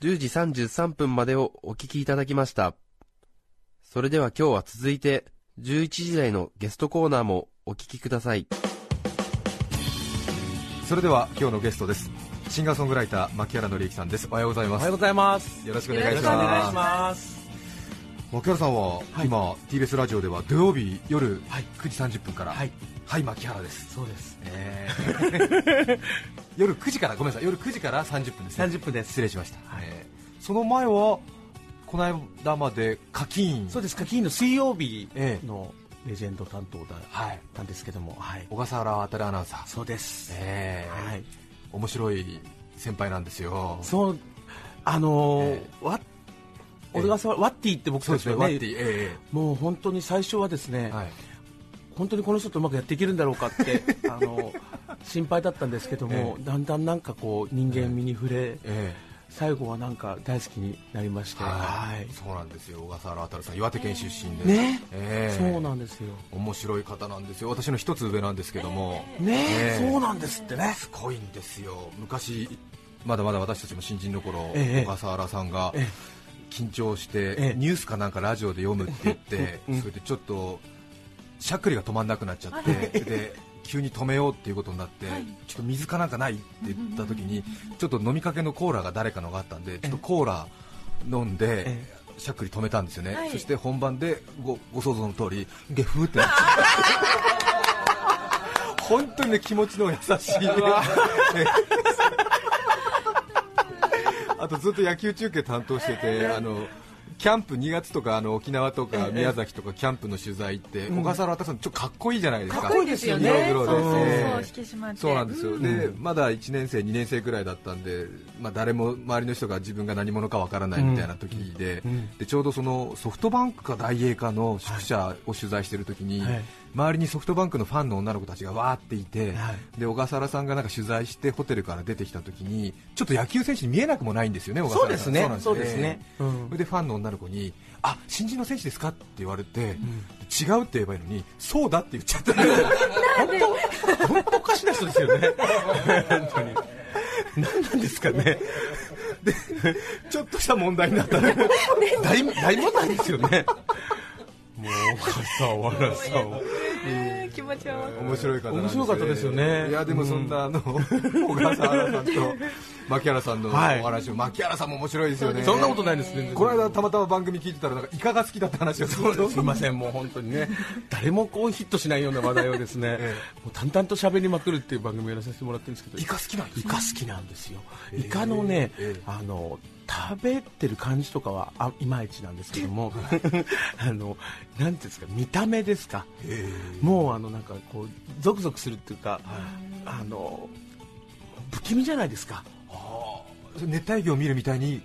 10時33分までをお聞きいただきました。それでは今日は続いて11時台のゲストコーナーもお聞きください。それでは今日のゲストですシンガーソングライター牧原紀之さんです。おはようございます。おはようございます。よろしくお願いしよろしくお願いします。ます。牧原さんは、はい。今 TBS ラジオでは土曜日夜はい。9時30分からはい、はい牧原です、そうです。えー。(laughs) 夜9時からごめんなさい。夜9時から30分です、ね、30分です。失礼しました、はい。えーその前はこの間まで課金。そうです。か、金の水曜日ええ。のレジェンド担当だはいったんですけども、はい。小笠原渉アナウンサー。そうです。えー。はい。面白い先輩なんですよ。そう、あのーえわ、ええ小笠原ワッティって僕ですねワたちはねッティえもう本当に最初はですね、えはい。本当にこの人とうまくやっていけるんだろうかって、(laughs) あの心配だったんですけども、えだんだんなんかこう人間味に触れ、え最後はなんか大好きになりまして、はい。そうなんですよ。小笠原渉さん岩手県出身で、ね。ええ。そうなんですよ。面白い方なんですよ。私の一つ上なんですけども、ね。ええ。そうなんですってね。すごいんですよ。昔まだまだ私たちも新人の頃、ええ。小笠原さんがえ緊張して、ええ。ニュースかなんかラジオで読むって言って、うん。それでちょっとしゃっくりが止まんなくなっちゃって、(laughs) で急に止めようっていうことになって、ちょっと水かなんかないって言った時に、ちょっと飲みかけのコーラが誰かのがあったんで、ちょっとコーラ飲んで、えしゃっくり止めたんですよね、はい。そして本番でごご想像の通り、ゲフーってなっちゃって。(laughs) 本当にね気持ちの優しい、ね、あとずっと野球中継担当してて、あのキャンプ2月とかあの沖縄とか宮崎とかキャンプの取材って、小笠原さん、ちょっとかっこいいじゃないですか、かっこいいですよね。色黒でそうそうええ。そう引き締まって。そうなんですよ、でうん。まだ1年生、2年生ぐらいだったんで、まあ、誰も周りの人が自分が何者かわからないみたいな時で,、うん。でちょうどそのソフトバンクか大英かの宿舎を取材している時に、はい周りにソフトバンクのファンの女の子たちがわーっていて、はい。で小笠原さんがなんか取材してホテルから出てきた時にちょっと野球選手に見えなくもないんですよね、小笠原さん。そうですね。でファンの女の子にあ新人の選手ですか？って言われて、違うって言えばいいのにそうだって言っちゃった。(laughs) 本当おかしな人ですよね。(laughs) 本当に。何なんですかね。でちょっとした問題になった。(laughs) ね。大大問題ですよねもう笠原さんは。(laughs) えー気持ちは面白い方面白かったですよね。いやでもそんなあの、小笠原さんと牧原さんのおはい。話を、牧原さんも面白いですよね。そんなことないですねこの間たまたま番組聞いてたらなんかイカが好きだって話を。す。みません、もう本当にね、誰もこうヒットしないような話題をですね、(laughs) えもう淡々と喋りまくるっていう番組をやらせてもらってるんですけど、イカ好きなんですイカ好きなんですよ。イカのね、ええ。あの食べてる感じとかはあいまいちなんですけども、あのなんていうんですか見た目ですか。もうあのなんかこうゾクゾクするっていうか、あの不気味じゃないですか。熱帯魚を見るみたいに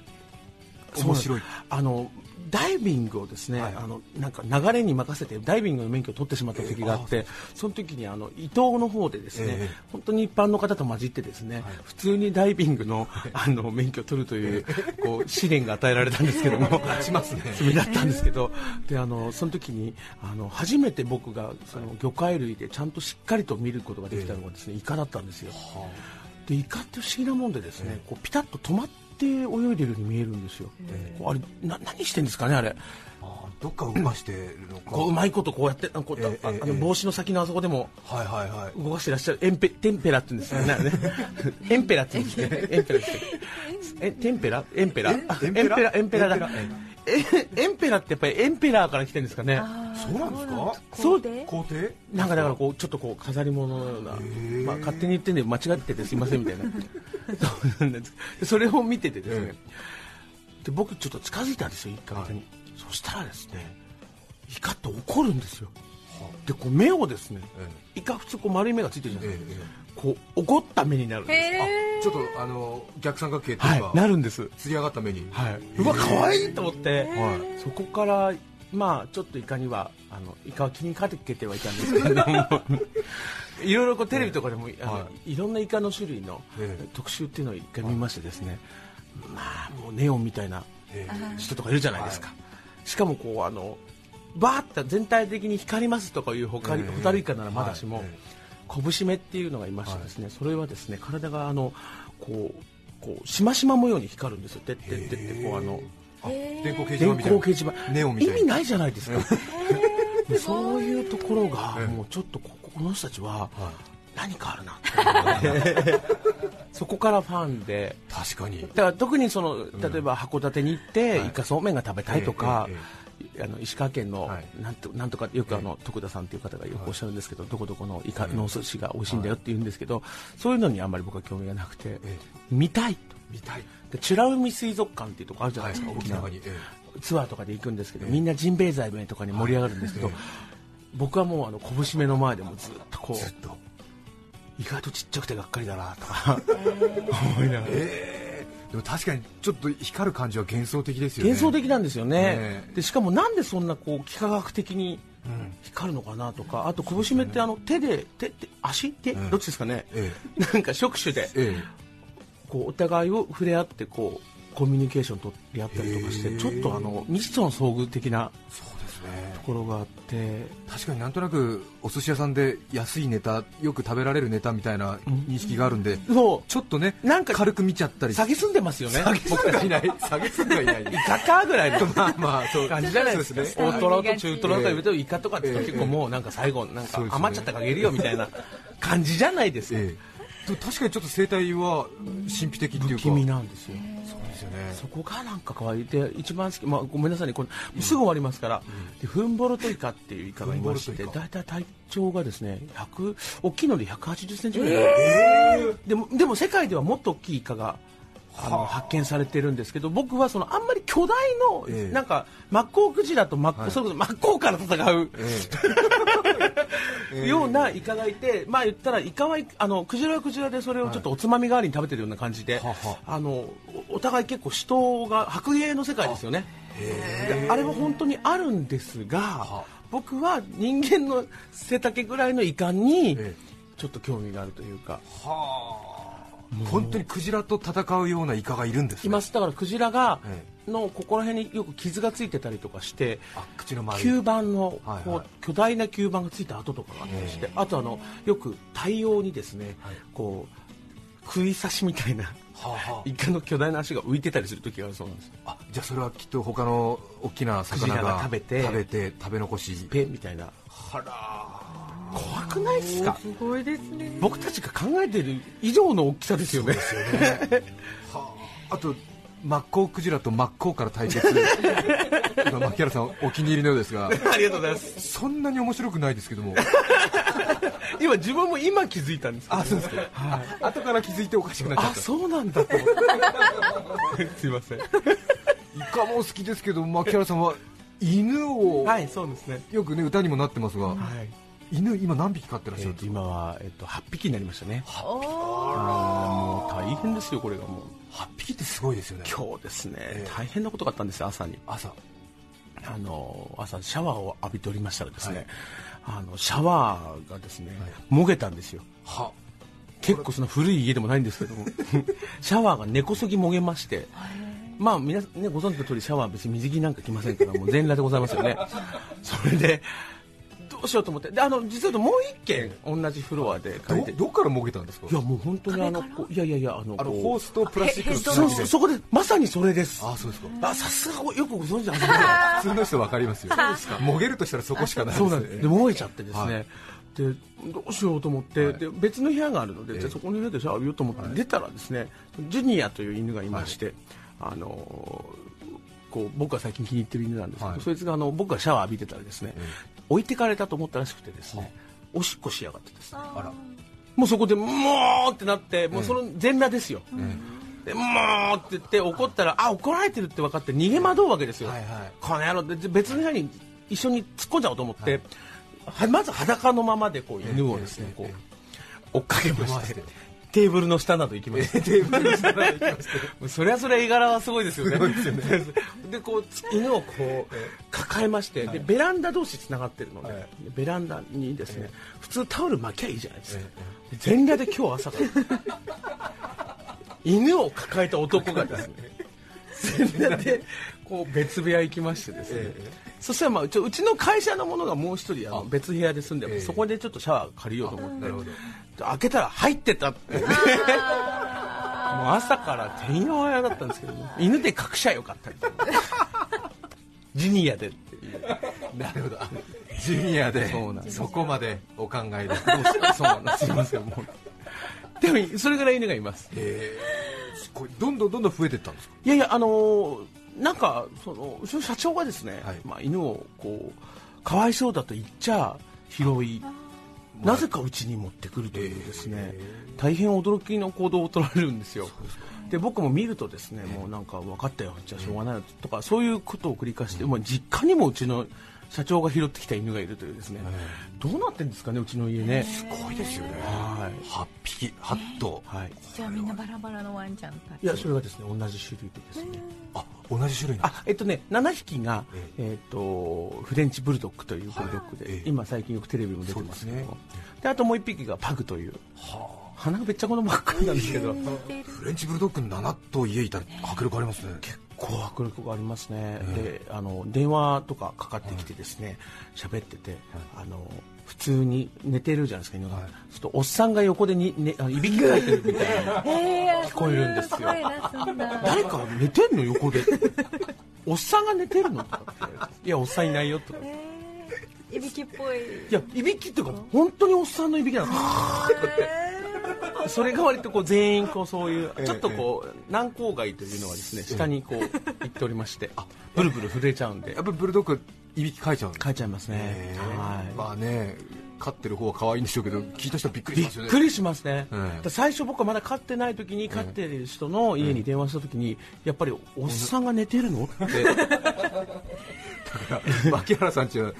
面白い。あのダイビングをですね、はいあのなんか流れに任せてダイビングの免許を取ってしまった時があって、その時にあの伊東の方でですね、ええ。本当に一般の方と混じってですね、普通にダイビングのあの免許を取るというこう試練が与えられたんですけども、しますね。それだったんですけど、であのその時にあの初めて僕がその魚介類でちゃんとしっかりと見ることができたのがですね、イカだったんですよ。でイカって不思議なもんでですね、こうピタッと止まって泳いでるように見えるんですよ。あれな何してんですかねあれ。どっか動かしてるのか。こううまいことこうやってあこええええあの帽子の先のあそこでもはいはいはい。動かしてらっしゃる。エンペテンペラって言うんですよねエンペラって言うんですね。エンペラって。(laughs) えテンペラ？エンペラ？エンペラエンペラだえ (laughs) エンペラってやっぱりエンペラーから来てるんですかね。そうなんですか？そうで皇帝？なんかだからこうちょっとこう飾り物のような、まあ、勝手に言ってんで間違っててすいませんみたいな。(laughs) そうなんです。でそれを見ててですね、で僕ちょっと近づいたんですよ一回。に、そしたらですねイカって怒るんですよ。でこう目をですね、イカ普通こう丸い目がついてるじゃないですか、ええこう怒った目になるんです。へちょっとあの逆三角形っていうか、はいなるんです。釣り上がった目に、はい、うわ可愛いと思って、はい。そこからまあちょっとイカにはあのイカは気にかけてはいたんですけれども。(laughs) いろいろこうテレビとかでも、あのはい。ろんなイカの種類の、ええ特集っていうのを一回見ましてですね、まあもうネオンみたいなえ人とかいるじゃないですか、しかもこうあのバーッと全体的に光りますとかいうホカリええ。ホタルイカならまだしも、はい。え拳目っていうのがいましてですね、それはですね体があのこうこうしましま模様に光るんですよ。てって。ってってこうあのあ電光掲示電板。みたいな光掲示板。ネオンみたいな。意味ないじゃないですか。でそういうところがええもうちょっとここの人たちは何かあるな。っ (laughs) てそこからファンで。確かに。だから特にその例えば函館に行って、はい。イカそうめんが食べたいとか、えええあの石川県の、はい。なんとなんとかよくあの徳田さんという方がよくおっしゃるんですけど、どこどこのイカのお寿司が美味しいんだよって言うんですけど、そういうのにあんまり僕は興味がなくて、え見たいと。見たい。で美ら海水族館っていうとこあるじゃないですか、はい。沖縄に。えツアーとかで行くんですけど、みんなジンベエザメとかに盛り上がるんですけど、僕はもうあの拳目の前でもずっとこう意外とちっちゃくてがっかりだなとか思いながら、えーでも確かにちょっと光る感じは幻想的ですよね。幻想的なんですよね。ねでしかもなんでそんなこう幾何学的に光るのかなとかあと拳目ってあの手で手手足手、ん。どっちですかね、えなんか触手でええ。こうお互いを触れ合ってこうコミュニケーション取り合ったりとかしてちょっとあのミッション遭遇的なねところがあって確かになんとなくお寿司屋さんで安いネタよく食べられるネタみたいな認識があるんで、そちょっとねなんか軽く見ちゃったり。う下げすんでますよね。下げすんではいない。下げすんではいない。イカかぐらいの。まあまあそう。感じじゃないですか。ね。大トロと中トロとか言うとイカとかってええ。結構もうなんか最後なんか余っちゃったかげるよみたいな感じじゃないですか。ええ。確かにちょっと生態は神秘的っていうか。不気味なんですよですよね。そこがなんか可愛いで一番好き、まあ、ごめんなさいねこれすぐ終わりますから、でフンボルトイカっていうイカがいまして大体体長がですね100大きいので180センチぐらい、でもでも世界ではもっと大きいイカがあの発見されてるんですけど僕はそのあんまり巨大の、ええ。なんかマッコウクジラとマッコ、それこそマッコウから戦う、(laughs) ようなイカがいて、まあ言ったらイカはあのクジラはクジラでそれをちょっとおつまみ代わりに食べてるような感じで、ははあ。のおお互い結構死闘が白芸の世界ですよね。であれは本当にあるんですが、僕は人間の背丈ぐらいのイカにええ。ちょっと興味があるというか、本当にクジラと戦うようなイカがいるんですね。います。だからクジラがえのここら辺によく傷がついてたりとかして。あ口の周り吸盤のはいはい。こう巨大な吸盤がついた跡とかがあったりして、あとあのよく対応にですね、こう食い刺しみたいなはあはイカの巨大な足が浮いてたりする時があるそうなんですああじゃあそれはきっと他の大きな魚がが食べて食べて食べ残し。ペンみたいな。はら怖くないですか？すごいですね。僕たちが考えてる以上の大きさですよね。あ。とマッコウクジラとマッコウから対決。(laughs) 今牧原さんお気に入りのようですが。ありがとうございます。そんなに面白くないですけども。今自分も今気づいたんですけど。あそうですか、あ後から気づいておかしくなっちゃあった。そうなんだと思って。(laughs) すいません。イカも好きですけど牧原さんは犬を、はいそうですね。よくね歌にもなってますが、はい犬今何匹飼ってらっしゃるんですか、今は、えっと8匹になりましたね。おーあーもう大変ですよこれがもう。8匹ってすごいですよね。今日ですね、ええ。大変なことがあったんですよ朝に。朝。あの朝シャワーを浴びておりましたらですね、あのシャワーがですね、もげたんですよ。は。結構その古い家でもないんですけども。(laughs) シャワーが根こそぎもげまして。まあ皆さんねご存知の通りシャワーは別に水着なんか着ませんからもう全裸でございますよね。(laughs) それでどうしようと思って。であの実はもう一軒同じフロアで借りて。どどっからもげたんですか？いやもう本当にあのいやいやいやあのあのホースとプラスチックそうなぎで。そうそこでまさにそれです。あそうですか。あさすがよくご存知なんですね普通の人わかりますよ。もげるとしたらそこしかないそうなんです。で燃えちゃってですね、はい。でどうしようと思って、はい。で別の部屋があるので、ええ。じゃあそこに入れてシャワー浴びようと思って。出たらですね、ジュニアという犬がいまして、あのーこう僕が最近気に入ってる犬なんですけど、はい。そいつがあの僕がシャワー浴びてたらですね、置いてかれたと思ったらしくてですね、おしっこしやがってですね。あら。もうそこでもうってなってもうその全裸ですよ、でもうって言って怒ったらあ怒られてるって分かって逃げ惑うわけですよ、はいはい。この野郎でで別の部屋に一緒に突っ込んじゃおうと思って、はまず裸のままでこう犬をですね、こう追っかけまして。回してテーブルの下など行きましてテーブルの下など行きまして (laughs) それはそれは絵柄はすごいですよね。で (laughs) こう犬をこう抱えまして、でベランダ同士つながってるので、ベランダにですね、普通タオル巻きゃいいじゃないですか、で全裸で今日朝から。(laughs) 犬を抱えた男がですね全裸でこう別部屋行きましてですね、そしたらまあうちうちの会社の者がもう一人あの別部屋で住んでます、そこでちょっとシャワー借りようと思って、開けたら入ってたってもう朝からてんやわやだったんですけど、犬で隠しゃよかったみたいな。ジュニアでっていう。なるほど。ジュニアでそこまでお考えで。そうなんです。すいませんもう。でもそれぐらい犬がいます。えー。すごいどんどんどんどん増えていったんですか？いやいやあのーなんかそのうちの社長がですね、はい。まあ、犬をこうかわいそうだと言っちゃ拾い。なぜかうちに持ってくるというですね、大変驚きの行動を取られるんですよ。で僕も見るとですね、もうなんか分かったよ。じゃあしょうがないよとかそういうことを繰り返して、まあ、実家にもうちの社長が拾ってきた犬がいるというですね、どうなってんですかねうちの家ね。すごいですよね。はい。8匹8頭。はい。じゃあみんなバラバラのワンちゃんたち。いやそれがですね同じ種類でですね。あ同じ種類あえっとね7匹が、ええ。っとフレンチブルドッグというブルドッグで、今最近よくテレビも出てますけど。ですであともう1匹がパグという。鼻がべっちゃこのばっかりなんですけど、フレンチブルドッグ7頭家いたら迫力ありますね。結構迫力がありますね、であの電話とかかかってきてですね喋、ってて、あの普通に寝てるじゃないですか犬が、そうするとおっさんが横でに、ね、あのいびきかいてるみたいな。(laughs) 聞こえるんですよ。誰か寝てんの横で。おっさんが寝てるのとかっていやおっさんいないよとか。いびきっぽい。いやいびきっていうか本当におっさんのいびきなのそれが割とこう全員こうそういうちょっとこう軟口蓋というのはですね下にこう行っておりましてブルブル震えちゃうんで。やっぱりブルドッグいびきかいちゃうんで。す書いちゃいますね。はい。まあね飼ってる方は可愛いんでしょうけど聞いた人はびっくりしびっますよね。くりしますね、最初僕はまだ飼ってない時に飼ってる人の家に電話した時にやっぱりおっさんが寝てるのって (laughs) 牧原さんちは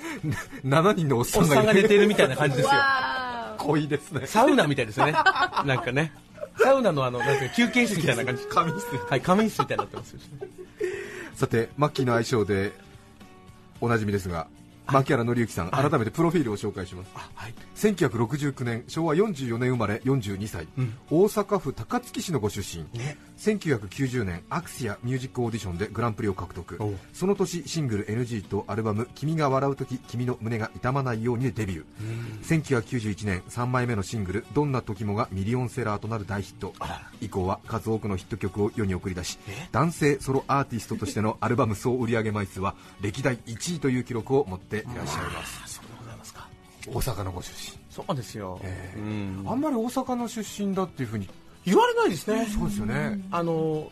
7人のおっさおっんがさんが寝てるるみたいな感じですよ。わ濃いですね。サウナみたいですよね。なんかね。サウナのあのなんか休憩室みたいな感じ。仮眠室はい仮眠室みたいになってますよ。さてマッキーの愛称でおなじみですが槇原敬之さん、改めてプロフィールを紹介します、はい。1969年昭和44年生まれ42歳、大阪府高槻市のご出身、1990年アクシアミュージックオーディションでグランプリを獲得。その年シングル NG とアルバム「君が笑う時君の胸が痛まないように」でデビュー。1991年3枚目のシングル「どんな時も」がミリオンセラーとなる大ヒット。以降は数多くのヒット曲を世に送り出し男性ソロアーティストとしてのアルバム総売上枚数は歴代1位という記録を持っていらっしゃいます。大阪のご出身。そうですよ、ええうん。あんまり大阪の出身だっていうふうに言われないですね。そうですよね。あの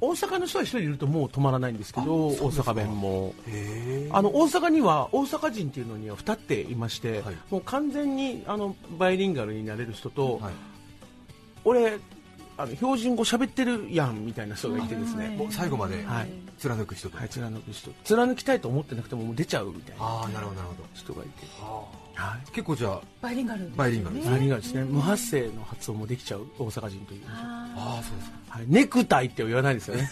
大阪の人は一人いるともう止まらないんですけど大阪弁も。へあの大阪には大阪人っていうのには2っていまして、はい。もう完全にあのバイリンガルになれる人と、はい。俺あの標準語喋ってるやんみたいな人がいてですね、もう最後まではい。貫く人と、はい、貫く人。貫きたいと思ってなくてももう出ちゃうみたいな。ああなるほどなるほど。人がいて、はい、結構じゃあバイリンガルバイリンガルバイリンガルですね。無発声の発音もできちゃう大阪人という、ああそうですか。はい、ネクタイって言わないですよね。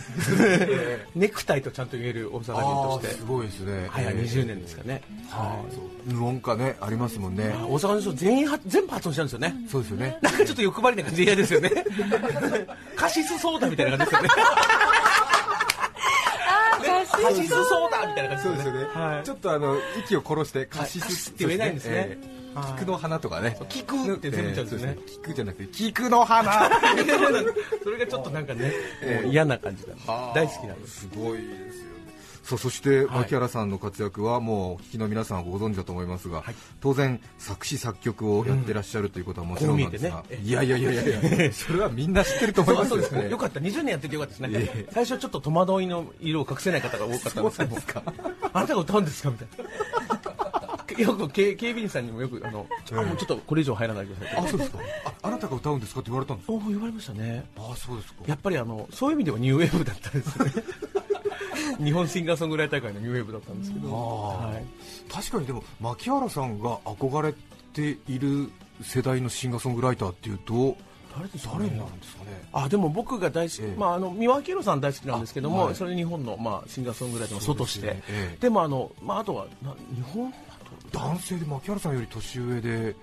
(laughs) ネクタイとちゃんと言える大阪あ人として。ーすごいですね。早えー。20年ですかね、はあそう無音化ねありますもんね。大阪の人全員は全部発音しちゃうんですよね、そうですよね。なんかちょっと欲張りな感じで嫌ですよね。(laughs) カシスソーダみたいな感じですよねカシスソーダみたいな感じですよね、はい。ちょっとあの息を殺してカシススって言えないんですね。えー菊の花とかね。菊って全部言っちゃうんですよね。菊じゃなくて菊の花。(laughs) それがちょっとなんかね、嫌な感じだ、大好きなんです。すごいですよねさあそして牧原さんの活躍はもうお聞きの皆さんはご存知だと思いますが、当然作詞作曲をやってらっしゃるということはもちろんなんですが、こう見えてね。いやいやいやいやそれはみんな知ってると思いますよね。よかった。20年やっててよかったですね、ええ。最初ちょっと戸惑いの色を隠せない方が多かったんですけどあなたが歌うんですか？みたいな。よく警警備員さんにもよくあの、ちょもうちょっとこれ以上入らないでくださいあそうですか。ああなたが歌うんですかって言われたんですか？言われましたね。あそうですか。やっぱりあのそういう意味ではニューウェーブだったんですね日本シンガーソングライター界のニューウェーブだったんですけど、はい、確かにでも牧原さんが憧れている世代のシンガーソングライターっていうと誰ですか誰にねなるんですかね？あでも僕が大好き、ええ。まあ、あの三輪明宏さん大好きなんですけども、あはい。それ日本の、まあ、シンガーソングライターの祖として。で,、ねえ。えもあの、まあ、あとはな日本男性で牧原さんより年上で、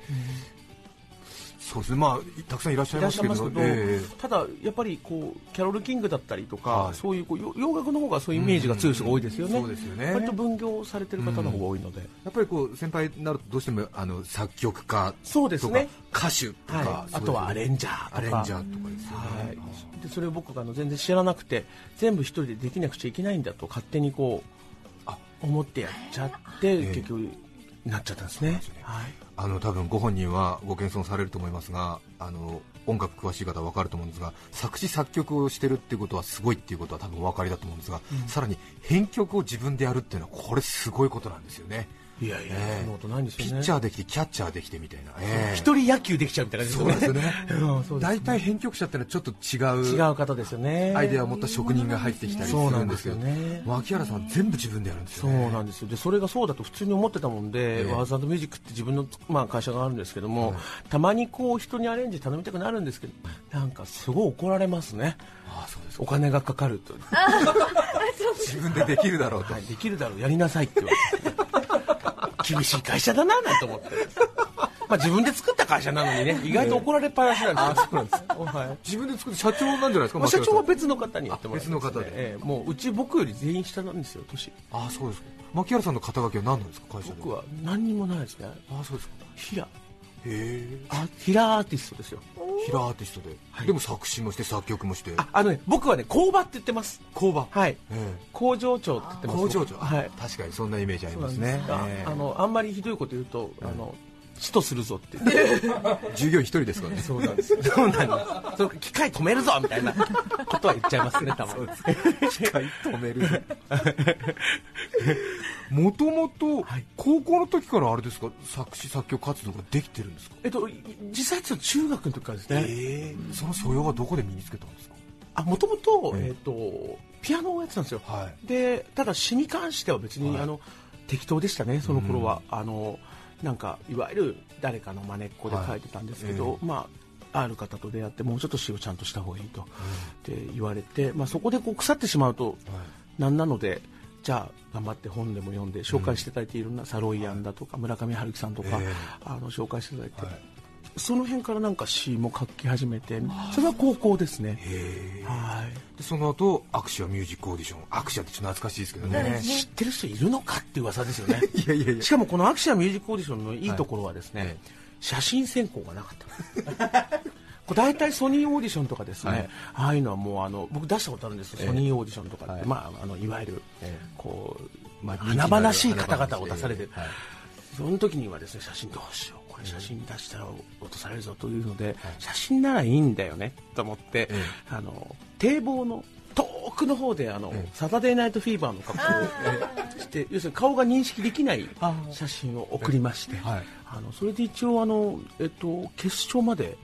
そうですね。まあたくさんいらっしゃいますけどすけど、えただやっぱりこうキャロル・キングだったりとか、はい。そういうこうよ洋楽の方がそういうイメージが強い人が多いですよね、うんそうですよね。割と分業されてる方の方が多いので、やっぱりこう先輩になるとどうしてもあの作曲家とかそうですね。歌手とか、はい、あとはアレンジャーとか。アレンジャーとかですよね、はい、でそれを僕があの全然知らなくて全部一人でできなくちゃいけないんだと勝手にこう思ってやっちゃって、え結局なっちゃったんですね。すね。はいあの多分ご本人はご謙遜されると思いますがあの音楽詳しい方は分かると思うんですが作詞作曲をしてるっていうことはすごいっていうことは多分お分かりだと思うんですが、さらに編曲を自分でやるっていうのはこれすごいことなんですよねいやいや、ええ。そんないんですよね。ピッチャーできてキャッチャーできてみたいな、ええ。一人野球できちゃうみたいなそうです (laughs) よね。大体編曲者ってのはちょっと違う。違う方ですよね。アイデアを持った職人が入ってきたりするんですけど。ね。牧原さん全部自分でやるんですそうよねなんですよ。でそれがそうだと普通に思ってたもんで、ええ。ワーズミュージックって自分の、まあ、会社があるんですけども、たまにこう人にアレンジ頼みたくなるんですけどなんかすごい怒られますね。ああそうですお金がかかると、(laughs) 自分でできるだろうと、はい、できるだろう。やりなさいって言われて厳しい会社だななんて思って。まあ自分で作った会社なのにね意外と怒られっぱなしなんですよ、自分で作って社長なんじゃないですか、まあ、社長は別の方にやってもらって別の方で。ええ。もううち僕より全員下なんですよ年。ああそうですか。牧原さんの肩書きは何なんですか会社で。僕は何にもないですね。ああそうですか。平へえあ平アーティストですよ。平アーティストで、はい。でも作詞もして作曲もして。ああのね僕はね工場って言ってます。工場。はい。え工場長って言ってます。え工場長、はい。確かにそんなイメージありますね。あええ。あのあんまりひどいこと言うとあの死とするぞって。言って従業員一人ですからね。そうなんですよ。そうなんです。それ機械止めるぞみたいな。ことは言っちゃいますねたまに機械止める (laughs) もともと高校の時からあれですか？作詞作曲活動ができてるんですか？えっと実際は中学の時からですね。ええその素養はどこで身につけたんですか？あもともとええ。えっとピアノをやってたんですよ。はでただ詩に関しては別に、はい。あの適当でしたねその頃は、あのなんかいわゆる誰かの真似っこで書いてたんですけど、はい。まあある方と出会ってもうちょっと詩をちゃんとした方がいいと、って言われて、まあ、そこでこう腐ってしまうとなんなのでじゃあ頑張って本でも読んで紹介していただいていろんなサローヤンだとか村上春樹さんとか、ええ。あの紹介していただいて、はいその辺からなんか詩も書き始めてそれは高校ですね。はい。でその後アクシアミュージックオーディション。アクシアってちょっと懐かしいですけどね。知ってる人いるのかっていう噂ですよね。(laughs) いやいやいや。しかもこのアクシアミュージックオーディションのいいところはですね、はい写真選考がなかった。(laughs) 大体ソニーオーディションとかですね、はい。ああいうのはもうあの僕出したことあるんですよ、ええ。ソニーオーディションとかって、はい。まあ、あのいわゆる、ええ。こう、まあ華々しい方々を出されてる、はい。その時にはですね写真どうしようこれ写真出したら落とされるぞというので、写真ならいいんだよねと思って、ええあの堤防の遠くの方であの、ええサタデーナイトフィーバーの格好をして要するに顔が認識できない写真を送りまして、はい。あのそれで一応あの、えっと、決勝までえ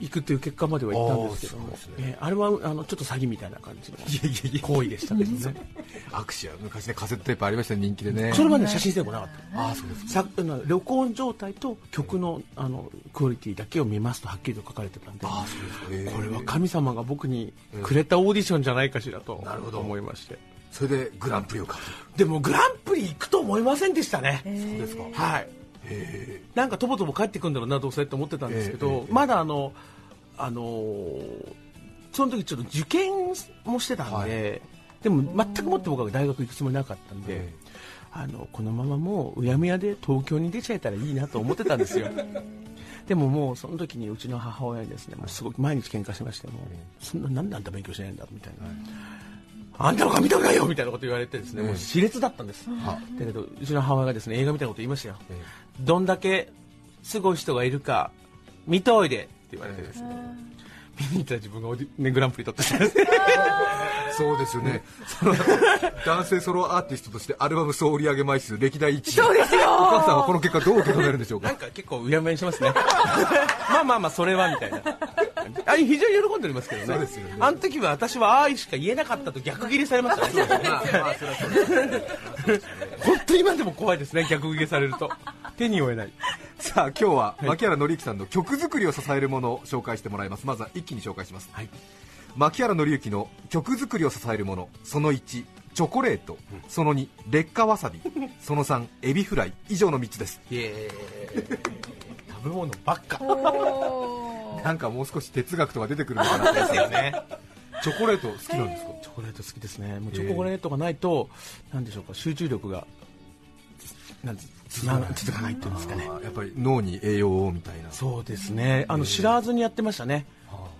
行くという結果までは行ったんですけども。あれはあのちょっと詐欺みたいな感じの。いやいやいや。(laughs) 行為でしたけどね。アクシア昔ねカセットテープありましたね人気でね。それはね写真選考なかった。ああそうですさあの録音状態と曲のあのクオリティだけを見ますとはっきりと書かれてたんで。ああそうですえこれは神様が僕にくれたオーディションじゃないかしらとなるほど。思いまして。それでグランプリを獲得でもグランプリ行くと思いませんでしたね。そうですか。はい。へなんかとぼとぼ帰ってくるんだろうなどうせって思ってたんですけど、まだあのあのーその時ちょっと受験もしてたんで、はい。でも全くもって僕は大学行くつもりなかったんで、えあのこのままもううやむやで東京に出ちゃえたらいいなと思ってたんですよ。(laughs) でももうその時にうちの母親にですねもうすごく毎日喧嘩してましてもうそんななんであんた勉強しないんだみたいな、あんたの顔見たくないよみたいなこと言われてですね、ええもう熾烈だったんです、はだけどうちの母親がですね映画みたいなこと言いましたよ、えどんだけすごい人がいるか見ておいでって言われてですね、見に行ったら自分がオーディ、ね、グランプリ取ってたんです。(laughs) そうですよね、その男性ソロアーティストとしてアルバム総売上枚数歴代1位。そうですよ。お母さんはこの結果どう受け止めるんでしょうか？なんか結構うやむやにしますね。(laughs) まあまあまあそれはみたいな (laughs) あ非常に喜んでおりますけどね。そうですよね。あの時は私はああしか言えなかったと逆ギレされました。(laughs) ね。本当に今でも怖いですね逆ギレされると。手に負えない。(laughs) さあ今日は牧原紀之さんの曲作りを支えるものを紹介してもらいます。まずは一気に紹介します、はい。牧原紀之の曲作りを支えるものその1チョコレート、その2劣化わさび。その3エビフライ。以上の3つです。食べ物ばっかなんかもう少し哲学とか出てくるのかな (laughs) ですよね。チョコレート好きなんですか、チョコレート好きですね。もうチョコレートがないと、なんでしょうか集中力がなんつな続かないっていうんですかね。やっぱり脳に栄養をみたいな。そうですね。あの知らずにやってましたね。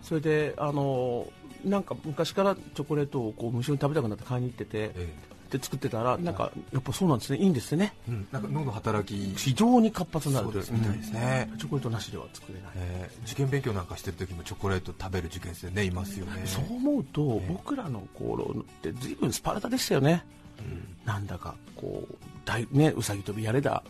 それであのなんか昔からチョコレートをこう無性に食べたくなって買いに行ってて、えで作ってたらなんかやっぱそうなんですね。いいんですね。うん、なんか脳の働き。非常に活発になるみたいですね。うん。チョコレートなしでは作れない、え。ー受験勉強なんかしてる時もチョコレート食べる受験生ねいますよね。そう思うと、僕らの頃って随分スパルタでしたよね。なんだかこう大ねうさぎ跳びやれだ。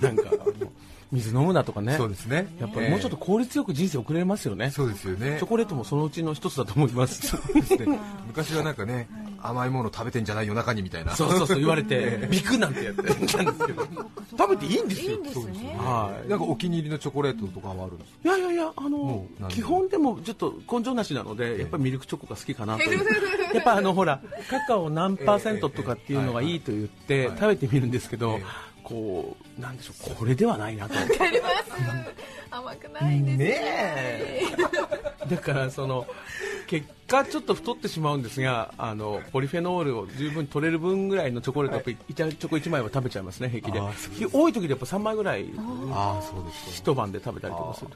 なんかあの水飲むなとかね。そうですね。やっぱりもうちょっと効率よく人生送れますよね、そうですよね。チョコレートもそのうちの一つだと思います。ですね。(laughs) 昔はなんかね甘いもの食べてんじゃない夜中にみたいな。そうそうそう言われて。(laughs) ビクなんてやってたんですけど。食べていいんですよ。いいんですね。はい。なんかお気に入りのチョコレートとかはあるんですか？いやいやいやあの基本でもちょっと根性なしなのでやっぱりミルクチョコが好きかなと。い (laughs) うやっぱあのほらカカオ何パーセントとかっていうのがいいと言って食べてみるんですけどこうなんでしょうこれではないなと。わかります。甘くないですね。(laughs) (laughs) (laughs) だからその結果ちょっと太ってしまうんですがあのポリフェノールを十分取れる分ぐらいのチョコレート、やっぱりチョコ1枚は食べちゃいますね平気で。多い時でやっぱ3枚ぐらいああそうですか。一晩で食べたりとかする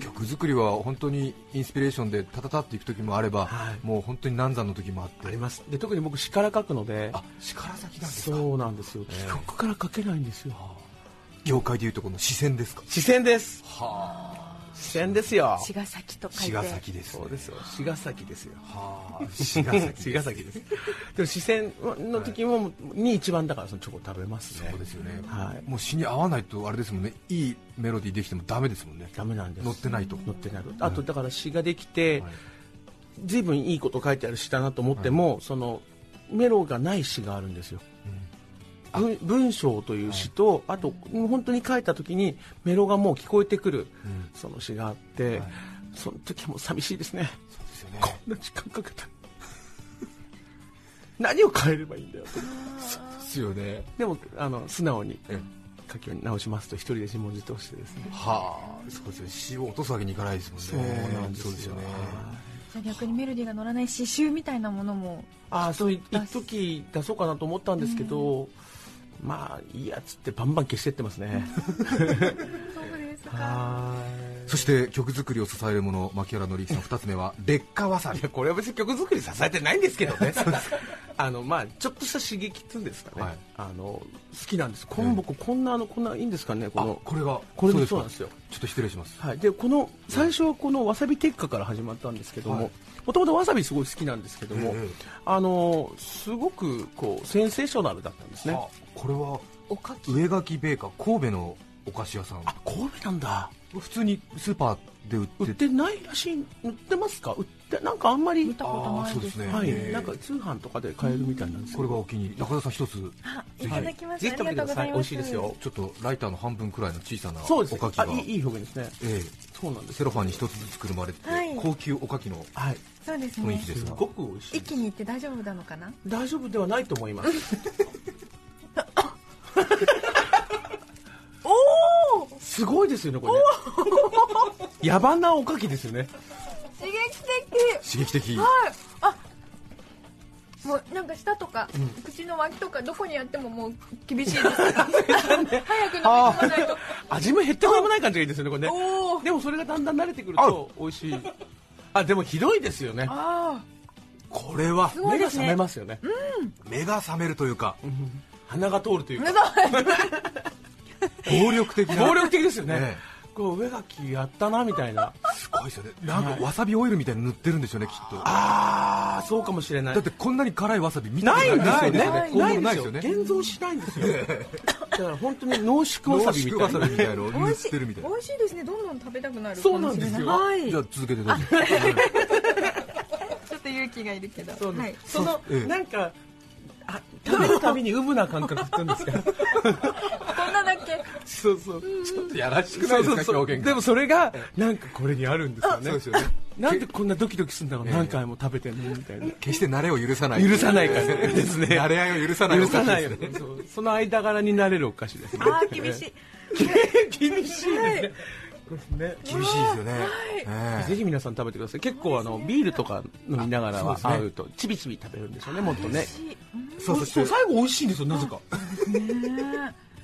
曲作りは本当にインスピレーションでタタタっていく時もあれば、はい。もう本当に難産の時もあって。あります。で特に僕詩から書くのであ力先なんですか？そうなんですよ、ええ曲から書けないんですよ。業界でいうとこの視線ですか？視線です。は視線ですよ。茅ヶ崎と書いて。茅ヶ崎ですそうですよ。茅ヶ崎ですよ。はあ茅ヶ崎茅ヶ (laughs) 崎です。でも視線の時もに一番だからそのチョコ食べますね。そうですよね、はい。もう詩に合わないとあれですもんね。いいメロディーできてもダメですもんね。ダメなんです。乗ってないと。乗ってないと。あとだから詩ができて、はい。随分いいこと書いてある詩だなと思っても、そのメロがない詩があるんですよ、文文章という詩と、あと本当に書いた時にメロがもう聞こえてくる、その詩があって、はい。その時はもう寂しいですね。そうですよね。こんな時間かけた。(laughs) 何を変えればいいんだよと。ですよね。でもあの素直にえ書き直しますと一人で自問自答してですね。はあそうですよね。詩を落とすわけにいかないですもんね。そうなんですよ。そうですよね。逆にメロディーが乗らない詩集みたいなものもああそうい一時出そうかなと思ったんですけど、まあいいやつってバンバン消してってますね。(laughs) そうですはそして曲作りを支えるもの牧原紀之さん。2つ目は劣化わさび。これは別に曲作り支えてないんですけどね。あのまあちょっとした刺激っていうんですかね、はい。あの好きなんです。この僕こんなあのこんないいんですかねこあのこれがこれもか。そうなんですよ。ちょっと失礼します。はい、でこの最初はこのわさび鉄火から始まったんですけどはい。ももともとわさびすごい好きなんですけども、ええあのすごくこうセンセーショナルだったんですね。あこれはおかき。上垣ベーカー神戸のお菓子屋さん。あ神戸なんだ普通にスーパーで売って売ってないらしい。売ってますか？売ってなんかあんまり。見たことないです。あーそうですね。はい、ええなんか通販とかで買えるみたいなんですこれがお気に入り。中田さん一つ。あいただきます、ぜひ食べてください。美味しいですよ。ちょっとライターの半分くらいの小さなそうですおかきがあいいいい表現ですね。ええ。そうなんです。セロファンに一つずつくるまれてて、はい。高級おかきのはい。そうですね。雰囲気ですが。すごく美味しい一気に行って大丈夫なのかな？大丈夫ではないと思います (laughs) おおすごいですよねこれね。野蛮なおかきですよね。刺激的。刺激的。はい。あもうなんか舌とか、口の脇とかどこにやってももう厳しいです。(laughs) 早く飲み込まないと。味も減ってもらもない感じがいいですよねこれ。ねでもそれがだんだん慣れてくると美味しい。あでもひどいですよね。あこれは目が覚めますよね。目が覚めるというか鼻が通るというあか暴力的な。暴力的ですよね。えこう上垣やったなみたいな。すごいですよね。なんかわさびオイルみたいに塗ってるんですよねきっと。ああそうかもしれない。だってこんなに辛いわさび見たないんですよね。ないですよね。ないこういうのないですよね。現像しないんですよ。だから本当に濃縮わさびみたい濃縮わさなびみたいな。のを塗っ美味しい。てるみたいな美味しいですね。どんどん食べたくなるそうなんですよ。はい。じゃあ続けてどうぞ。(laughs) ちょっと勇気がいるけど。そうはい。そのええ。なんかあ食べるたびにウブな感覚って言うんですか？こんなだけ？そうそう。ちょっとやらしくないですか表現が。でもそれがなんかこれにあるんですよね。そうですよね。なんでこんなドキドキするんだろう？ええ。何回も食べてんの？みたいな。決して慣れを許さない。許さないからですね。慣れ合いを許さない許さないよ。お菓子ですね。そう。その間柄になれるお菓子ですね。あー厳しい。(laughs) 厳しいですねね。厳しいですよね。ええ。ぜひ皆さん食べてください。結構あのビールとか飲みながらは合うとちびちび食べるんですよねもっとね。そうそしてそう最後美味しいんですよなぜか。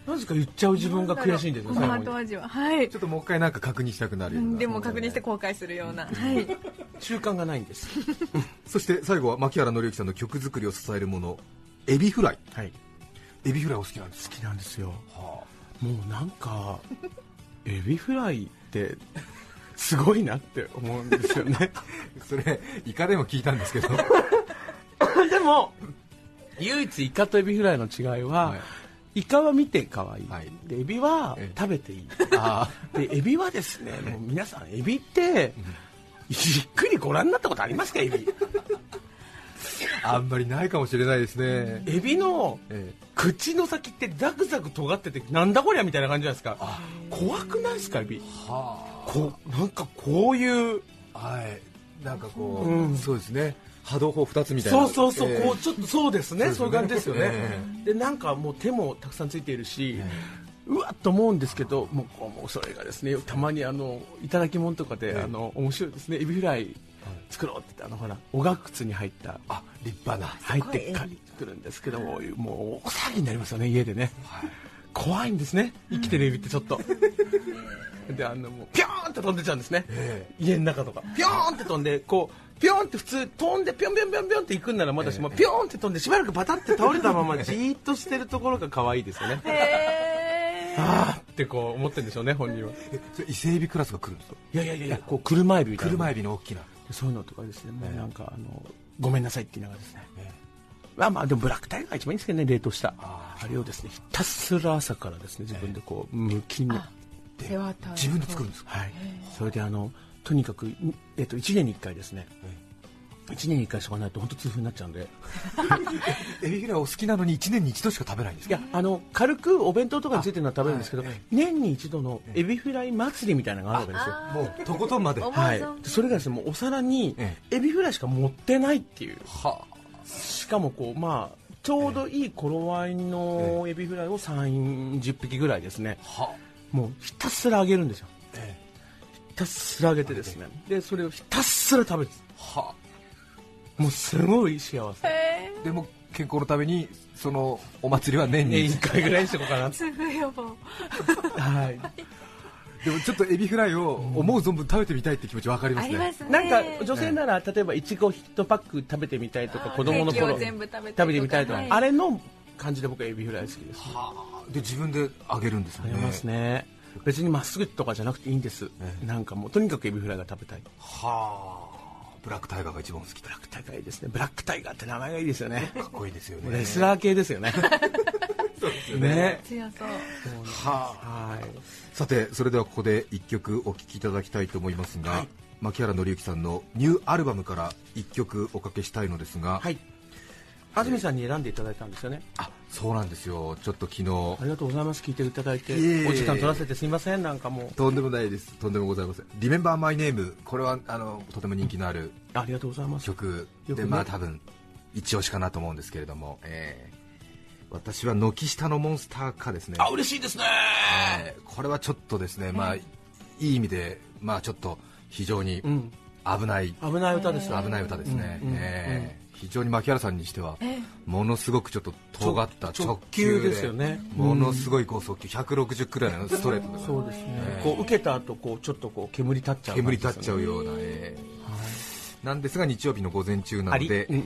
なぜか言っちゃう自分が悔しいんですよこの最後味は。はい。ちょっともう一回なんか確認したくなるような。でも確認して後悔するような。はい。(laughs) 習慣がないんです。(laughs) そして最後は牧原紀之さんの曲作りを支えるもの。エビフライ。はい。エビフライお好きなんです好きなんですよ。はもうなんかエビフライってすごいなって思うんですよね。あ (laughs) それイカでも聞いたんですけど。(laughs) でも唯一イカとエビフライの違いは、はい。イカは見て可愛い、はい。でエビはええ。食べていい。あでエビはですねもう皆さんエビってじっくりご覧になったことありますかエビあ (laughs) あんまりないかもしれないですね、エビのえ口の先ってザクザク尖っててなんだこりゃみたいな感じじゃないですか。怖くないですかエビ？えはこうなんかこういう。あはい。なんかこう、うん。そうですね。波動砲2つみたいな。そうそうそう、ええ。こうちょっとそうですね。そういう感じですよね、えでなんかもう手もたくさんついているし、うわっと思うんですけどもうそれがですねたまにあのいただき物とかで、ええ。あの面白いですね。エビフライ作ろうって言ってあのほらおがくつに入ったあ立派な。入ってかくるんですけどももう大騒ぎになりますよね家でね、怖いんですね。生きてるエビってちょっと。であのもうピョーンって飛んでっちゃうんですね、え家の中とか。ピョーンって飛んでこうピョーンって普通飛んでピョンピョンピョンピョンって行くんならまだしも、ピョーンって飛んでしばらくバタって倒れたままじーっとしてるところが可愛いですよね。へあーってこう思ってるんでしょうね本人は。えそれ伊勢エビクラスが来るんですか？いやいやいや。いやこう車エビみたいな。車エビの大きなそういうのとかですね、もうなんかあのごめんなさいって言いながらですね、まあまあでもブラックタイガーが一番いいんですけどね冷凍した。あれをですねひたすら朝からですね自分でこうむきに、え背わた自分で取るんです。かはい、それであのとにかく、えっと、1年に1回ですね、1年に1回しかないと本当痛風になっちゃうんで。(laughs) エビフライお好きなのに1年に1度しか食べないんですか？いやあの軽くお弁当とかについてるのは食べるんですけど、年に一度のエビフライ祭りみたいなのがあるわけですよ。もうとことんまで。はい。存、それがですねもうお皿にえエビフライしか盛ってないっていう。はしかもこうまあちょうどいい頃合いのエビフライを3 0匹ぐらいですね。はもうひたすら揚げるんですよ。えひたすら揚げてですね。でそれをひたすら食べるんです。はもうすごい幸せ。へでも健康のためにそのお祭りは年年に1回。ぐらいにしておこうかな。ー痛風予防はい。でもちょっとエビフライを思う存分食べてみたいって気持ちわかりますね。ありますね。なんか女性なら例えばいちご1パック食べてみたいとか子供の頃食べてみたいとか、はい。あれの感じで僕はエビフライ好きです。はあ。で自分で揚げるんですよね。ありますね。別にまっすぐとかじゃなくていいんです、え。なんかもうとにかくエビフライが食べたい。はあブラックタイガーが一番好きブラックタイガーいいですね。ブラックタイガーって名前がいいですよね。かっこいいですよね。レスラー系 (laughs) ですよね。ね。強そう。はい。さてそれではここで一曲お聴きいただきたいと思いますが、牧原紀之さんのニューアルバムから一曲おかけしたいのですが、はい安住さんに選んでいただいたんですよね。あそうなんですよ。ちょっと昨日。ありがとうございます。聞いていただいてお時間取らせてすみません。なんかもう。とんでもないです。とんでもございません「リメンバーマイネーム。これはあのとても人気のあるありがとうございます。曲で、ね。まあ多分一押しかなと思うんですけれども、えー私は軒下のモンスターかですね。あ嬉しいですね。えーこれはちょっとですね、まあいい意味でまあちょっと非常にうん。危ない、危ない歌ですよ危ない歌ですね、うんうん。えー非常に牧原さんにしてはものすごくちょっと尖った直直球でものすごい剛速球160くらいのストレートで。そうですね、えーこう受けた後こうちょっとこう煙立っちゃう煙立っちゃううような、えーなんですが日曜日の午前中なのであり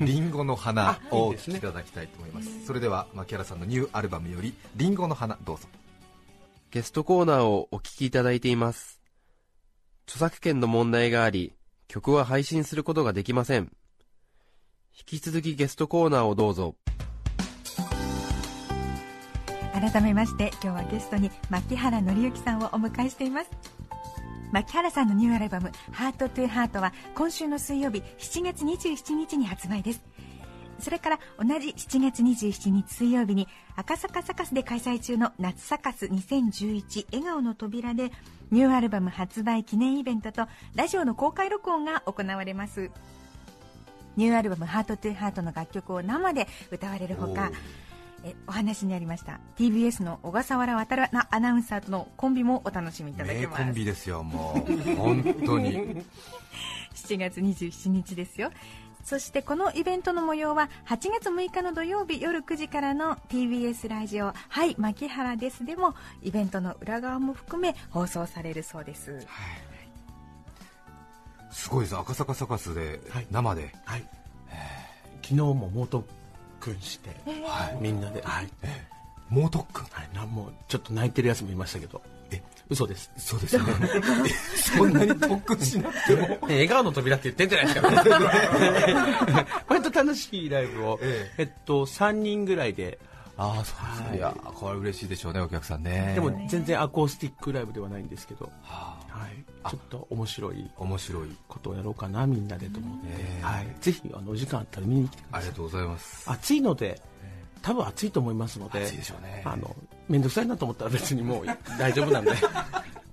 うん。リンゴの花をお聴きいただきたいと思います。それでは牧原さんのニューアルバムよりリンゴの花どうぞ。ゲストコーナーをお聞きいただいています。著作権の問題があり、曲は配信することができません。引き続きゲストコーナーをどうぞ。改めまして今日はゲストに牧原紀之さんをお迎えしています。牧原さんのニューアルバム「ハートトゥハートは今週の水曜日7月27日に発売です。それから同じ7月27日水曜日に赤坂サカスで開催中の夏サカス2011笑顔の扉でニューアルバム発売記念イベントとラジオの公開録音が行われます。ニューアルバム「ハートトゥハートの楽曲を生で歌われるほかえお話にありました。TBS の小笠原渡アナウンサーとのコンビもお楽しみいただけ名ます。コンビですよもう。本当に。(laughs) 7月27日ですよ。そしてこのイベントの模様は8月6日の土曜日夜9時からの TBS ラジオ「はい牧原です」でもイベントの裏側も含め放送されるそうですすごいです。赤坂サカスではい。生で、はい。昨日も猛特訓して、みんなで、はい。猛特訓はい、なんもちょっと泣いてるやつもいましたけど。嘘です。そうですよね。そんなに特訓しなくても？笑顔の扉って言ってんじゃないですか。(laughs) 割と楽しいライブを、ええ。っと、3人ぐらいで。ああそうですね、い、やこれ嬉しいでしょうねお客さんね。でも全然アコースティックライブではないんですけど、はあはい、ちょっと面白い。面白い。ことをやろうかなみんなでと思って、ええ。はい、ぜひあのお時間あったら見に来てください。ありがとうございます。暑いので多分暑いと思いますので暑いでしょうね。あの面倒くさいなと思ったら別にもう大丈夫なんで (laughs)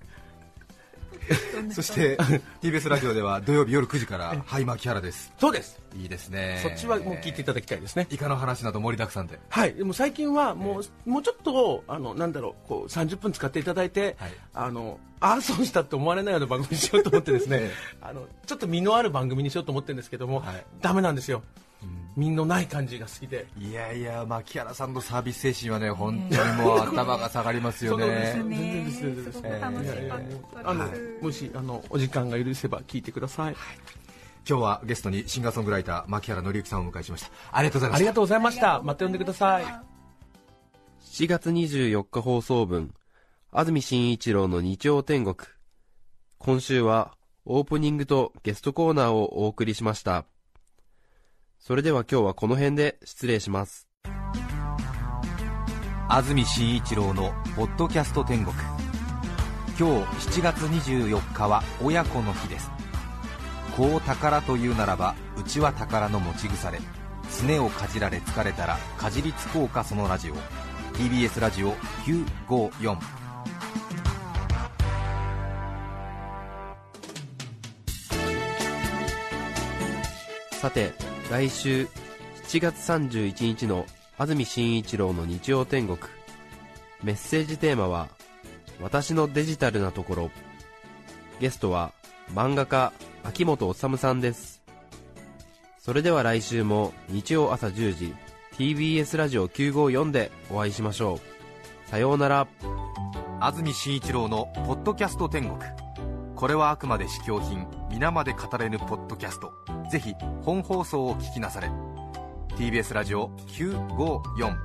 (laughs) そして TBS ラジオでは土曜日夜9時から「はい牧原です。そうです」いいですね。そっちはもう聞いていただきたいですね。イカの話など盛りだくさんで。はい、でも最近はもう,、もうちょっとあのなんだろうこう30分使っていただいて、はい。あのああ損したって思われないような番組にしようと思ってですね (laughs) えあのちょっと身のある番組にしようと思ってるんですけども、はい。ダメなんですよ、身のない感じが好きで。いやいや牧原さんのサービス精神はね本当にもう頭が下がりますよね。全然です全然ですあのもしあのお時間が許せば聞いてください、今日はゲストにシンガーソングライター牧原紀之さんをお迎えしましたありがとうございました。ありがとうございました。また呼んでください。7月24日放送分、安住紳一郎の日曜天国。今週はオープニングとゲストコーナーをお送りしました。それでは今日はこの辺で失礼します。安住紳一郎の「ポッドキャスト天国」今日7月24日は親子の日です。子を宝というならばうちは宝の持ち腐れ。すねをかじられ疲れたらかじりつこうかそのラジオ。TBS ラジオ954さて、来週7月31日の安住紳一郎の日曜天国。メッセージテーマは、私のデジタルなところ。ゲストは漫画家秋元治さんです。それでは来週も日曜朝10時 TBS ラジオ954でお会いしましょう。さようなら。安住紳一郎の「ポッドキャスト天国」これはあくまで試供品皆まで語れぬポッドキャストぜひ本放送を聞きなされ。TBS ラジオ954